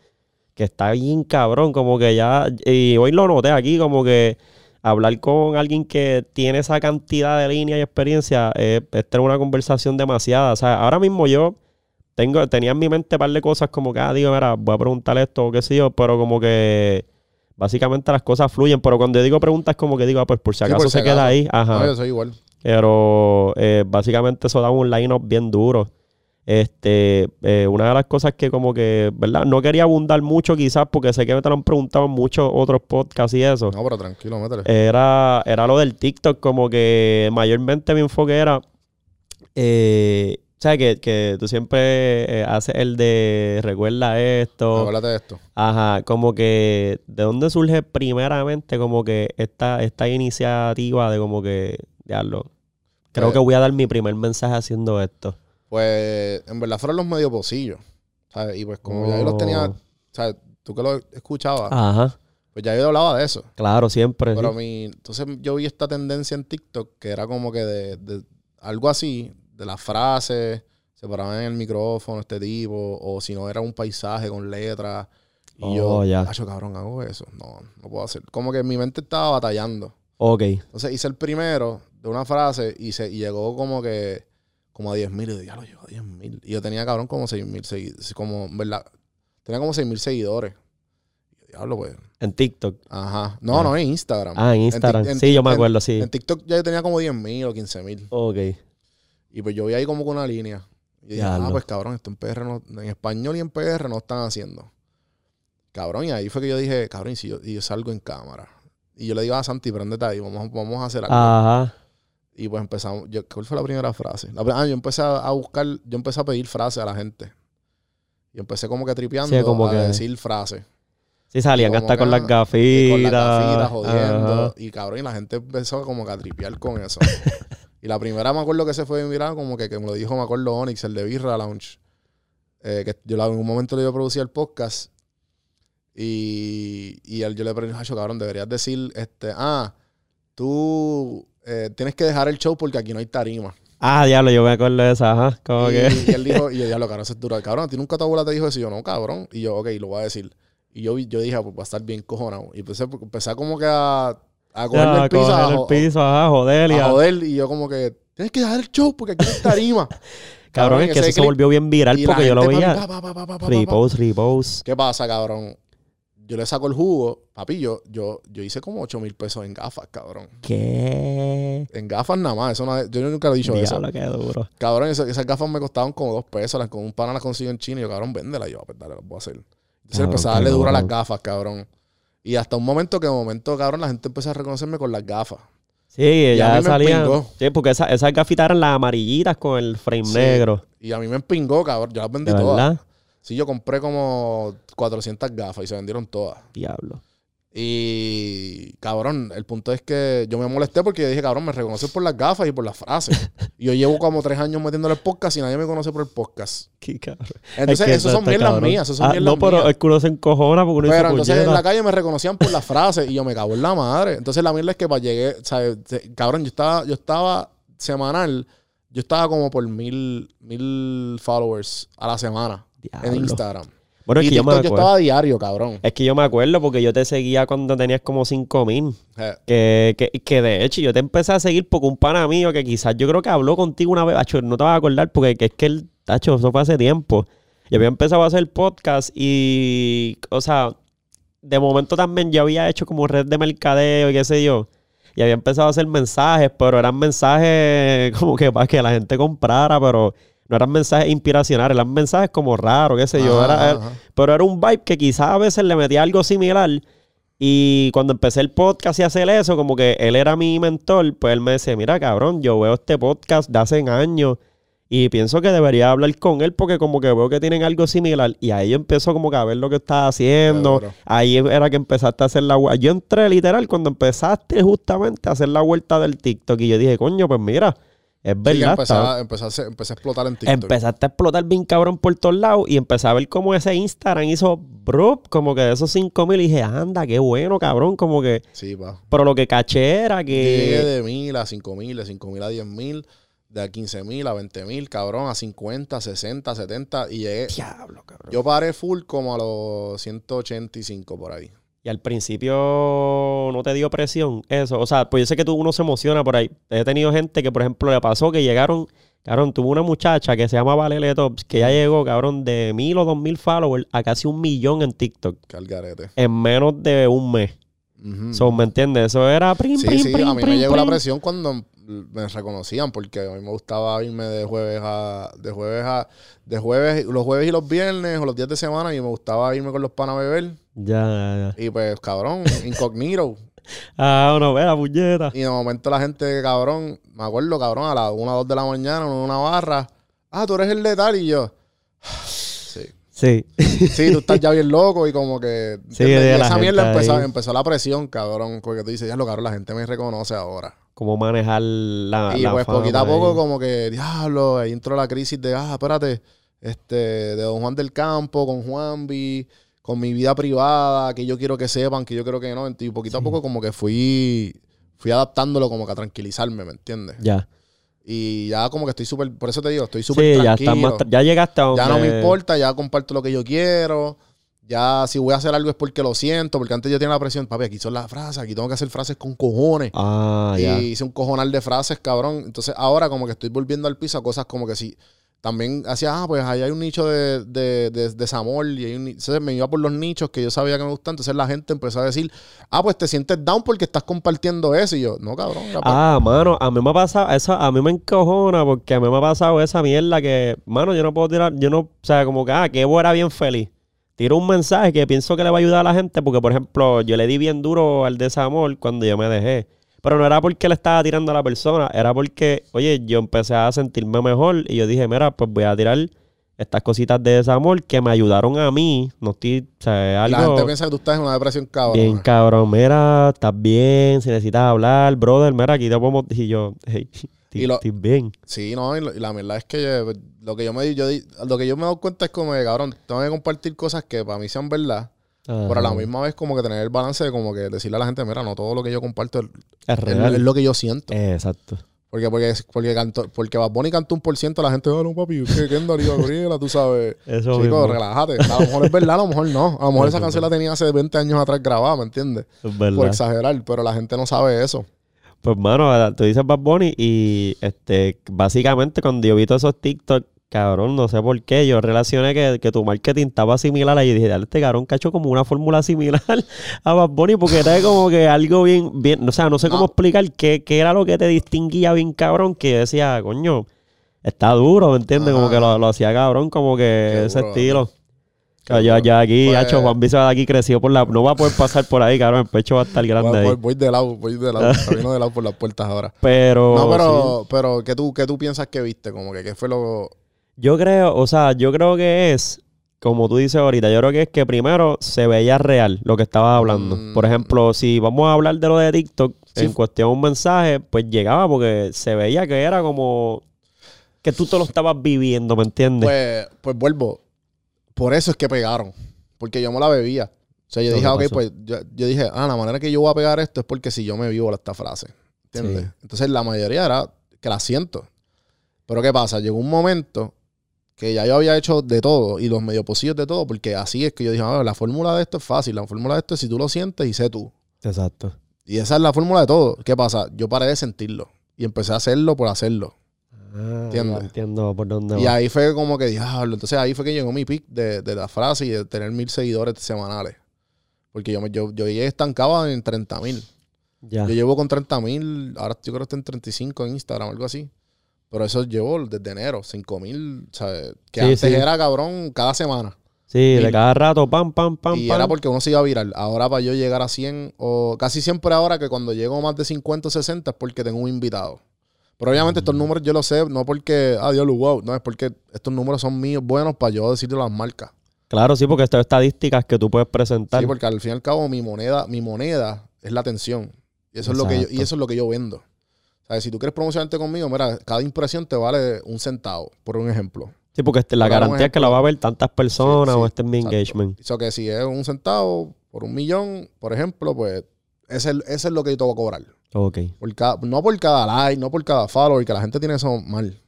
Que está bien cabrón, como que ya, y hoy lo noté aquí, como que hablar con alguien que tiene esa cantidad de línea y experiencia eh, es tener una conversación demasiada. O sea, ahora mismo yo tengo, tenía en mi mente un par de cosas como que, ah, digo, mira, voy a preguntar esto o qué sé yo, pero como que básicamente las cosas fluyen. Pero cuando digo preguntas, como que digo, ah, pues por si Sí, acaso si se queda acaso. ahí. Ajá. No, yo soy igual. Pero eh, básicamente eso da un line-up bien duro. Este, eh, una de las cosas que como que, ¿verdad? No quería abundar mucho quizás porque sé que me te lo han preguntado en muchos otros podcasts y eso. No, pero tranquilo, métele. Era, era lo del TikTok, como que mayormente mi enfoque era, eh, ¿sabes? Que, que tú siempre eh, haces el de recuerda esto. Acuérdate de esto. Ajá, como que, ¿de dónde surge primeramente como que esta, esta iniciativa de como que, diablo, creo Eh. que voy a dar mi primer mensaje haciendo esto? Pues en verdad fueron los medio pocillos. ¿sabes? Y pues como ya yo los tenía, Oh. ¿sabes? Tú que lo escuchabas, Ajá, pues ya yo hablaba de eso. claro, siempre. Pero sí. mi, entonces yo vi esta tendencia en TikTok que era como que de, de algo así, de las frases, se paraban en el micrófono este tipo, o si no era un paisaje con letras. Y Oh, yo, ya. "Acho, cabrón, hago eso. No, no puedo hacer. Como que mi mente estaba batallando. Ok, Entonces hice el primero de una frase y, se, y llegó como que como a 10 mil. Y yo, ya lo llevo a 10 mil. Y yo tenía, cabrón, como 6 mil seguidores. Como, ¿verdad? Tenía como 6 mil seguidores. Y yo, diablo, pues. en TikTok. Ajá. No, no, en Instagram. Ah, en Instagram. Sí, yo me acuerdo, sí. En TikTok ya yo tenía como 10 mil o 15 mil. Ok. Y pues yo vi ahí como con una línea. Y dije, ah, pues cabrón, esto en PR no, en español y en PR no están haciendo. Cabrón, y ahí fue que yo dije, cabrón, y si yo, y yo salgo en cámara. Y yo le digo a Santi, prendete ahí, vamos, vamos a hacer algo. Ajá. Y pues empezamos. Yo, ¿Cuál fue la primera frase? La ah, yo empecé a, buscar, yo empecé a pedir frases a la gente. Y empecé como que tripeando Sí, como a que- decir frases. Sí, salían hasta con las gafitas. Y con la gafita jodiendo. Ajá. Y cabrón, y la gente empezó como que a tripear con eso. y la primera me acuerdo que se fue viral, como que, que me lo dijo, me acuerdo Onyx, el de Birra Lounge. Eh, que yo en un momento le iba a producir el podcast. Y, y él- yo le pregunté, "Hacho, cabrón, deberías decir, este, ah, tú eh, tienes que dejar el show porque aquí no hay tarima. Ah, diablo, yo me acuerdo de esa, ajá. Como y, que. y él dijo, y yo, diablo, cabrón, eso es duro. Cabrón, ¿a ti nunca tu abuela te dijo eso? Y yo, no, cabrón. Y yo, ok, lo voy a decir. Y yo, yo dije, ah, pues va a estar bien cojonado. Y empecé, empecé como que a, a cogerle Ya, el piso, a, el piso, ajá, joder. y a joder. Y yo como que, tienes que dejar el show porque aquí no hay tarima. Cabrón, es que ese eso se volvió bien viral porque yo lo veía. Repose, repose. ¿Qué pasa, cabrón? Yo le saco el jugo. Papi, yo, yo, yo hice como 8 mil pesos en gafas, cabrón. ¿Qué? En gafas nada más. Eso no- yo nunca le he dicho eso. Diablo, qué duro. Cabrón, esas, esas gafas me costaban como dos pesos. Las con un pana las consigo en China. Y yo, cabrón, véndela. Yo, "Ah, pues dale, las voy a hacer. Entonces Cabrón, empecé a qué darle duro a las gafas, cabrón. Y hasta un momento que de momento, cabrón, la gente empezó a reconocerme con las gafas. Sí, a ya salían. Sí, porque esa- esas gafitas eran las amarillitas con el frame Sí. negro. Y a mí me empingó, cabrón. Yo las vendí ¿De todas. verdad? Sí, yo compré como 400 gafas y se vendieron todas. Diablo. Y cabrón, el punto es que yo me molesté porque yo dije, cabrón, me reconoces por las gafas y por las frases. y yo llevo como tres años metiéndole el podcast y nadie me conoce por el podcast. Qué cabrón. Entonces, Es que esos son mierdas cabrón. mías, son Ah, No, pero mías. el culo se encojona porque uno Pero entonces en la calle me reconocían por las frases y yo me cago en la madre. Entonces la mierda es que para llegué, ¿sabes? Cabrón, yo estaba, yo estaba semanal, yo estaba como por mil, mil followers a la semana Diablo. en Instagram. Bueno, es y que yo me yo acuerdo. estaba diario, cabrón. Es que yo me acuerdo porque yo te seguía cuando tenías como 5000. Eh, Que, que, que de hecho yo te empecé a seguir porque un pana mío que quizás yo creo que habló contigo una vez, acho, no te vas a acordar porque que es que el tacho, eso fue hace tiempo. Yo había empezado a hacer podcast y, o sea, de momento también yo había hecho como red de mercadeo y qué sé yo. Y había empezado a hacer mensajes, pero eran mensajes como que para que la gente comprara, pero no eran mensajes inspiracionales, eran mensajes como raros, qué sé yo. Ajá, Era, ajá. pero era un vibe que quizás a veces le metía algo similar. Y cuando empecé el podcast y hacer eso, como que él era mi mentor, pues él me decía, mira cabrón, yo veo este podcast de hace años y pienso que debería hablar con él porque como que veo que tienen algo similar. Y ahí yo empezó como que a ver lo que estaba haciendo. Ahí era que empezaste a hacer la vuelta. Yo entré literal cuando empezaste justamente a hacer la vuelta del TikTok y yo dije, coño, pues mira, es Sí, que verdad. empecé, a, empecé, a empecé a explotar en TikTok. Empezaste a explotar bien cabrón por todos lados y empecé a ver cómo ese Instagram hizo bro, como que de esos 5 mil y dije, anda, qué bueno, cabrón, como que... Sí, pa. Pero lo que caché era Yo Llegué que... de mil a cinco mil, de cinco mil a diez mil, de a quince mil a veinte mil, cabrón, a 50, 60, 70 y llegué. Diablo, cabrón. Yo paré full como a los 185 por ahí. Y al principio no te dio presión eso. O sea, pues yo sé que tú uno se emociona por ahí. He tenido gente que, por ejemplo, le pasó que llegaron... Cabrón, tuvo una muchacha que se llama Valele Tops, que ya llegó, cabrón, de mil o dos mil followers a casi un millón en TikTok Calgarete. en menos de un mes. So, ¿Me entiendes? Eso era prim, Sí, prim, sí, prim, a mí me llegó la presión cuando me reconocían porque a mí me gustaba irme de jueves a de jueves a de jueves los jueves y los viernes o los días de semana y me gustaba irme con los panas a beber Ya, ya, ya. y pues cabrón incognito Ah, no, ve la puñeta. y de momento la gente cabrón me acuerdo cabrón a las 1 o 2 de la mañana en una barra ah tú eres el de tal y yo sí Sí. sí tú estás ya bien loco y como que Sí, de esa mierda empezó, empezó la presión cabrón porque tú dices ya lo cabrón la gente me reconoce ahora Cómo manejar la. Y la pues fama poquito a poco ahí. como que, diablo, ahí entró la crisis de, ah, espérate, este, de Don Juan del Campo, con Juanvi, con mi vida privada, que yo quiero que sepan, que yo creo que no. Y poquito a poco como que fui, fui adaptándolo como que a tranquilizarme, ¿me entiendes? Ya. Y ya como que estoy súper, por eso te digo, estoy súper Sí, ya tranquilo. más. Ya llegaste a donde. Ya no me importa, ya comparto lo que yo quiero. Ya si voy a hacer algo es porque lo siento, porque antes yo tenía la presión, papi, aquí son las frases, aquí tengo que hacer frases con cojones. Ah, ya. Y hice un cojonal de frases, cabrón. Entonces ahora como que estoy volviendo al piso a cosas como que sí. También hacía, ah, pues ahí hay un nicho de, de, de, desamor y hay un Entonces me iba por los nichos que yo sabía que me gustan. Entonces la gente empezó a decir, ah, pues te sientes down porque estás compartiendo eso. Y yo, no, cabrón. Ah, mano, a mí me ha pasado, eso a mí me encojona porque a mí me ha pasado esa mierda que, mano, yo no puedo tirar, yo no, o sea, como que, ah, que Evo era bien feliz. Tiro un mensaje que pienso que le va a ayudar a la gente porque, por ejemplo, yo le di bien duro al desamor cuando yo me dejé. Pero no era porque le estaba tirando a la persona, era porque, oye, yo empecé a sentirme mejor y yo dije, mira, pues voy a tirar estas cositas de desamor que me ayudaron a mí. No estoy, o sea, es la algo gente piensa que tú estás en una depresión, cabrón. bien cabrón. Mira, estás bien, si necesitas hablar, brother, mira, aquí te podemos... Y yo, hey, estoy, bien. Sí, no, y, la verdad es que yo- lo que yo me yo lo que yo me dado cuenta es como que, cabrón, tengo que compartir cosas que para mí sean verdad. Pero a la misma vez como que tener el balance de como que decirle a la gente, mira, no todo lo que yo comparto es, real. es lo que yo siento. Eh, Exacto. Porque, porque, porque, cantó, porque Bad Bunny cantó un por ciento, la gente, no, papi, ¿qué, Kendall y Gabriela? Tú sabes. Eso Chico, relájate. A lo mejor es verdad, a lo mejor no. A lo mejor esa canción la tenía hace 20 años atrás grabada, ¿me entiendes? Es Por verdad. exagerar, pero la gente no sabe eso. Pues, mano, tú dices Bad Bunny y, este, básicamente cuando yo vi todos esos TikTok, cabrón, no sé por qué, yo relacioné que, que tu marketing estaba similar ahí y dije, dale, este cabrón cacho como una fórmula similar a Bad Bunny porque era como que algo bien, bien, o sea, no sé cómo explicar qué, qué era lo que te distinguía bien cabrón, que yo decía, coño, está duro, ¿me entiendes? Como que lo, lo hacía cabrón, como que Qué ese estilo. Duro. ya aquí, Pues- hacho, Juan Visa de aquí creció por la... No va a poder pasar por ahí, cabrón, el pecho va a estar grande Voy, ahí. voy- voy de lado, voy de lado, camino de lado por las puertas ahora. Pero... No, sí. pero, pero ¿qué tú, ¿qué tú piensas que viste? Como que, ¿qué fue lo...? Yo creo, o sea, yo creo que es como tú dices ahorita, yo creo que es que primero se veía real lo que estabas hablando. Mm. Por ejemplo, si vamos a hablar de lo de TikTok, Sí. en cuestión de un mensaje, pues llegaba porque se veía que era como que tú te lo estabas viviendo, ¿me entiendes? Pues, pues vuelvo. Por eso es que pegaron. Porque yo me la bebía. O sea, yo dije, ok, pasó. pues yo, yo dije, ah, la manera que yo voy a pegar esto es porque si yo me vivo esta frase. ¿Entiendes? Sí. Entonces la mayoría era que la siento. Pero ¿qué pasa? Llegó un momento que ya yo había hecho de todo y los medio pocillos de todo, porque así es que yo dije, ah, la fórmula de esto es fácil. La fórmula de esto es si tú lo sientes y sé tú. Exacto. Y esa es la fórmula de todo. ¿Qué pasa? Yo paré de sentirlo y empecé a hacerlo por hacerlo. Ah, Entiendo. por dónde Y va. ahí fue como que, diablo. Entonces ahí fue que llegó mi pick de, de la frase y de tener mil seguidores semanales. Porque yo, yo, yo llegué estancado en 30 mil. Yo llevo con 30 mil, ahora yo creo que está en 35 en Instagram, algo así. Pero eso llevo desde enero, 5 mil, ¿sabes? Que Sí, antes sí. era cabrón cada semana. Sí, de cada rato, pam, pam, pam, y pam. era porque uno se iba a viral. Ahora para yo llegar a 100, o casi siempre ahora que cuando llego más de 50 o 60 es porque tengo un invitado. Pero obviamente Mm. estos números yo los sé, no porque, ah, Dios, wow, no, es porque estos números son míos buenos para yo decirle a las marcas. Claro, sí, porque estas estadísticas que tú puedes presentar. Sí, porque al fin y al cabo mi moneda, mi moneda es la atención. Y eso es lo que yo, y eso es lo que yo vendo. Sea, si tú quieres promocionarte conmigo, mira, cada impresión te vale un centavo, por un ejemplo. Sí, porque este- la garantía es que la va a ver tantas personas Sí, o este es mi exacto. engagement. Eso que si es un centavo por un millón, por ejemplo, pues ese, es- ese es lo que yo te voy a cobrar. Ok. Por cada- no por cada like, no por cada follower, que la gente tiene eso mal.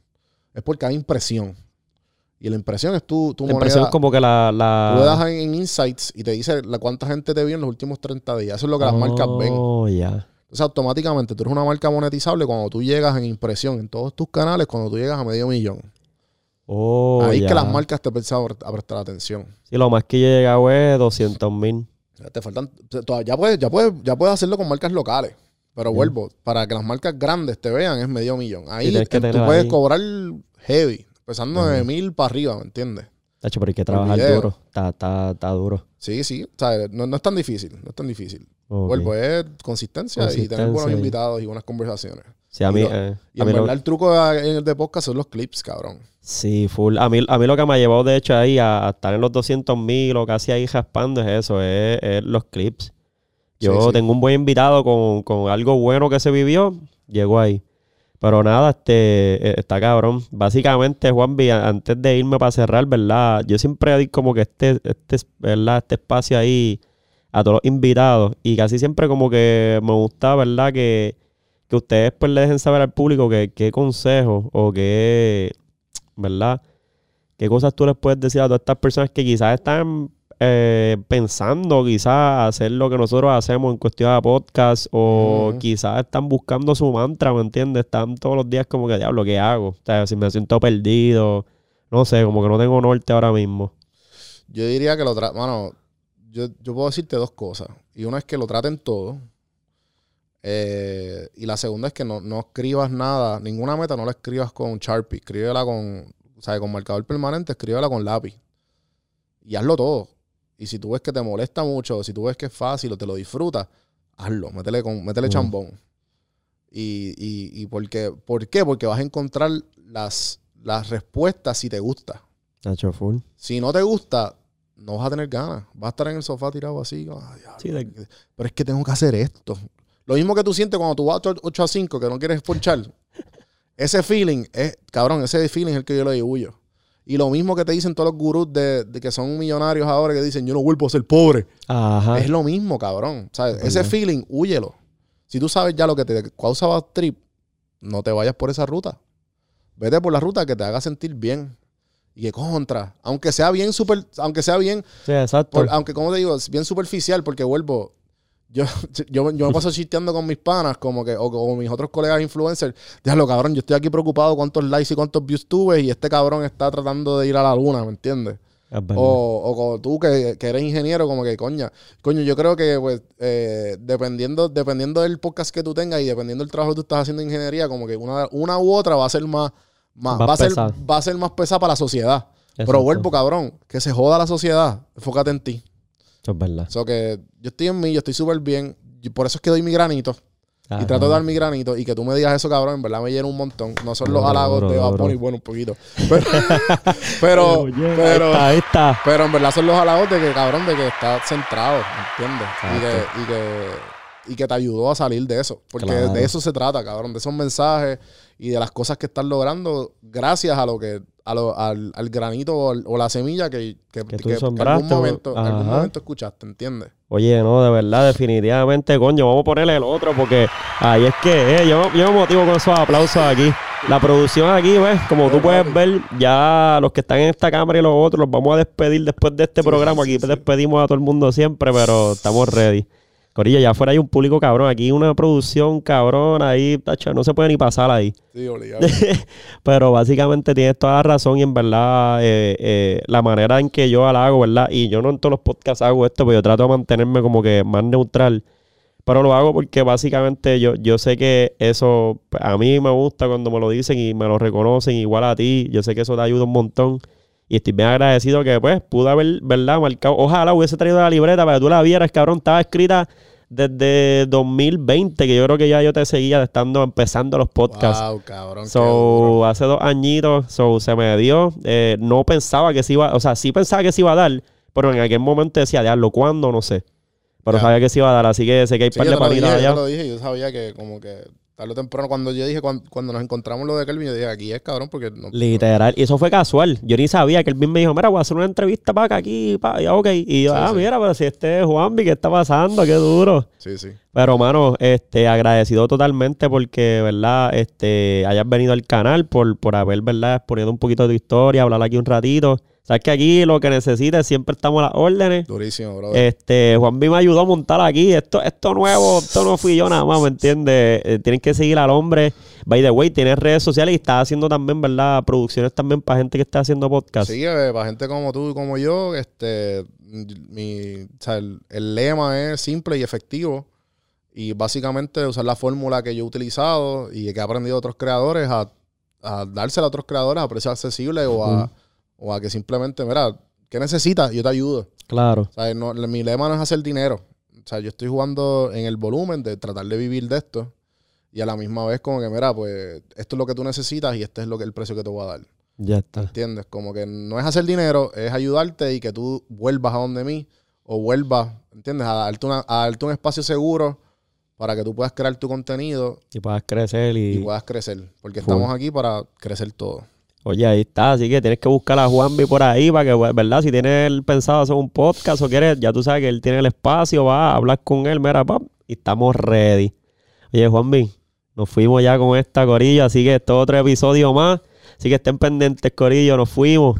Es por cada impresión. Y la impresión es tu, tu La impresión es como que la... la... Tú le das en, en Insights y te dice la cuánta gente te vio en los últimos 30 días. Eso es lo que las marcas ven. Oh, ya. Entonces, automáticamente tú eres una marca monetizable cuando tú llegas en impresión en todos tus canales, cuando tú llegas a medio millón. Oh, Ahí es que las marcas te empiezan a prestar atención. Sí, lo más que yo he llegado es 200 mil. Te faltan. Ya puedes, ya, puedes, ya puedes hacerlo con marcas locales. Pero vuelvo, para que las marcas grandes te vean es medio millón. Ahí eh, tú puedes ahí. cobrar heavy, empezando de mil para arriba, ¿me entiendes? Tacho, pero hay que trabajar duro. Está, está, está duro. Sí, sí. O sea, no, no es tan difícil, no es tan difícil. Ok. Vuelvo, es consistencia, y tener Consistencia buenos invitados y buenas conversaciones. Sí, a mí... y lo- eh, Y a en mí lo- el truco de- en el de podcast son los clips, cabrón. Sí, full. A mí, a mí lo que me ha llevado, de hecho, ahí a, a estar en los 200 mil o casi ahí raspando es eso, es, es los clips. Yo Sí, sí. tengo un buen invitado con, con algo bueno que se vivió, llegó ahí. Pero nada, este, eh, está cabrón. Básicamente, Juanvi, antes de irme para cerrar, ¿verdad? Yo siempre di como que este, este, ¿verdad? Este espacio ahí a todos los invitados. Y casi siempre como que me gusta, ¿verdad? Que, que ustedes pues le dejen saber al público que, qué consejos o qué, ¿verdad? ¿Qué cosas tú les puedes decir a todas estas personas que quizás están eh, pensando quizás hacer lo que nosotros hacemos en cuestión de podcast o quizás están buscando su mantra, ¿me entiendes? Están todos los días como que, diablo, ¿qué hago? O sea, si me siento perdido, no sé, como que no tengo norte ahora mismo. Yo diría que lo traten. Bueno, yo, yo puedo decirte dos cosas. Y una es que lo traten todo. Eh, y la segunda es que no, no escribas nada, ninguna meta no la escribas con Sharpie. Escríbela con, o sea, con marcador permanente, escríbela con lápiz. Y hazlo todo. Y si tú ves que te molesta mucho, si tú ves que es fácil o te lo disfrutas, hazlo. Métele, con, métele chambón. Y, y, y porque, ¿por qué? Porque vas a encontrar las, las respuestas si te gusta. Full. Si no te gusta, no vas a tener ganas. Vas a estar en el sofá tirado así. "Ay, diablo, Sí, de- Pero es que tengo que hacer esto. Lo mismo que tú sientes cuando tú vas 8 a 5, que no quieres ponchar. ese feeling, es, cabrón, ese feeling es el que yo le huyo. Y lo mismo que te dicen todos los gurús de, de que son millonarios ahora que dicen, yo no vuelvo a ser pobre. Ajá. Es lo mismo, cabrón. ¿Sabes? Es Ese feeling, huyelo. Si tú sabes ya lo que te causa bad trip, no te vayas por esa ruta. Vete por la ruta que te haga sentir bien. Y que contra. Aunque sea bien super, aunque sea bien, Sí, exacto. por- aunque como te digo, bien superficial, porque vuelvo. Yo, yo, yo me paso chisteando con mis panas, como que, o con mis otros colegas influencers. Déjalo, cabrón, yo estoy aquí preocupado cuántos likes y cuántos views tuve, y este cabrón está tratando de ir a la luna, ¿me entiendes? O, o como tú que, que eres ingeniero, como que coña. Coño, yo creo que pues eh, dependiendo, dependiendo del podcast que tú tengas y dependiendo del trabajo que tú estás haciendo en ingeniería, como que una, una u otra va a ser más, más, va, a ser, va a ser más pesada para la sociedad. Pero vuelvo, cabrón, que se joda la sociedad. Enfócate en ti. Eso es verdad. So que yo estoy en mí, yo estoy súper bien. Y por eso es que doy mi granito. Y trato de dar mi granito y que tú me digas eso, cabrón, en verdad me llena un montón. No son los halagos duro, de duro. Bunny, bueno, un poquito. Pero, pero, pero, ahí está, ahí está. pero en verdad son los halagos de que, cabrón, de que está centrado, ¿entiendes? Y que, y, que, y que te ayudó a salir de eso. Porque Claro. de eso se trata, cabrón, de esos mensajes y de las cosas que estás logrando gracias a lo que a lo- al, al granito o, al- o la semilla que, que, Que tú que- que algún momento, algún momento escuchaste, ¿entiendes? Oye, no, de verdad, definitivamente, coño, vamos a ponerle el otro porque ahí es que, eh, yo, yo me motivo con esos aplausos aquí. La producción aquí, ves, como tú puedes ver, ya los que están en esta cámara y los otros los vamos a despedir después de este Sí, programa. sí, Aquí sí. despedimos a todo el mundo siempre, pero estamos ready. Corillo, ya afuera hay un público cabrón, aquí una producción cabrón, ahí, tacho, no se puede ni pasar ahí. Sí, obligado. Pero básicamente tienes toda la razón y en verdad eh, eh, la manera en que yo la hago, ¿verdad? Y yo no en todos los podcasts hago esto, pero yo trato de mantenerme como que más neutral. Pero lo hago porque básicamente yo, yo sé que eso pues, a mí me gusta cuando me lo dicen y me lo reconocen igual a ti. Yo sé que eso te ayuda un montón. Y estoy bien agradecido que pues pude haber, ¿verdad? Marcado. Ojalá hubiese traído la libreta para que tú la vieras, cabrón. Estaba escrita desde 2020, que yo creo que ya yo te seguía estando empezando los podcasts. Wow, cabrón. So, hace dos añitos, so, se me dio. Eh, no pensaba que se iba, o sea, sí pensaba que se iba a dar, pero en aquel momento decía, diablo, ¿cuándo? No sé. Pero Ya. sabía que se iba a dar, así que sé que hay Sí, par yo de yo allá. te lo dije, yo sabía que como que tarde o temprano, cuando yo dije, cuando, cuando nos encontramos lo de Kelvin, yo dije, aquí es cabrón, porque no, Literal. Y eso fue casual. Yo ni sabía que el bien me dijo, mira, voy a hacer una entrevista para acá aquí. Pa. Y, ok. Y yo, Sí, ah, sí. mira, pero si este es Juanvi, ¿qué está pasando? Qué duro. Sí, sí. Pero, mano, este, agradecido totalmente porque, ¿verdad? Este, hayas venido al canal por, por haber, ¿verdad? Exponiendo un poquito de tu historia, hablar aquí un ratito. Sabes que aquí lo que necesites, siempre estamos a las órdenes. Durísimo, bro. Este, Juan B me ayudó a montar aquí. Esto, esto nuevo, esto no fui yo nada más, ¿me entiendes? Eh, tienen que seguir al hombre. By the way, tienes redes sociales y estás haciendo también, ¿verdad? Producciones también para gente que está haciendo podcast. Sí, eh, para gente como tú y como yo, este, mi, o sea, el, el lema es simple y efectivo. Y básicamente usar la fórmula que yo he utilizado y que he aprendido de otros creadores a, a dársela a otros creadores a precio accesible o, a, o a que simplemente, mira, ¿qué necesitas? Yo te ayudo. Claro. O sea, no- mi lema no es hacer dinero. O sea, yo estoy jugando en el volumen de tratar de vivir de esto. Y a la misma vez como que, mira, pues esto es lo que tú necesitas y este es lo que el precio que te voy a dar. Ya está. ¿Entiendes? Como que no es hacer dinero, es ayudarte y que tú vuelvas a donde mí o vuelvas, ¿entiendes? A darte, una- a darte un espacio seguro para que tú puedas crear tu contenido Y puedas crecer y... y puedas crecer. Porque estamos aquí para crecer todo. Oye, ahí está, así que tienes que buscar a Juanvi por ahí para que, ¿verdad? Si tienes pensado hacer un podcast o quieres, ya tú sabes que él tiene el espacio, va a hablar con él, mira, pap, y estamos ready. Oye, Juanvi, nos fuimos ya con esta corillo, así que esto es otro episodio más. Así que estén pendientes, corillo, nos fuimos.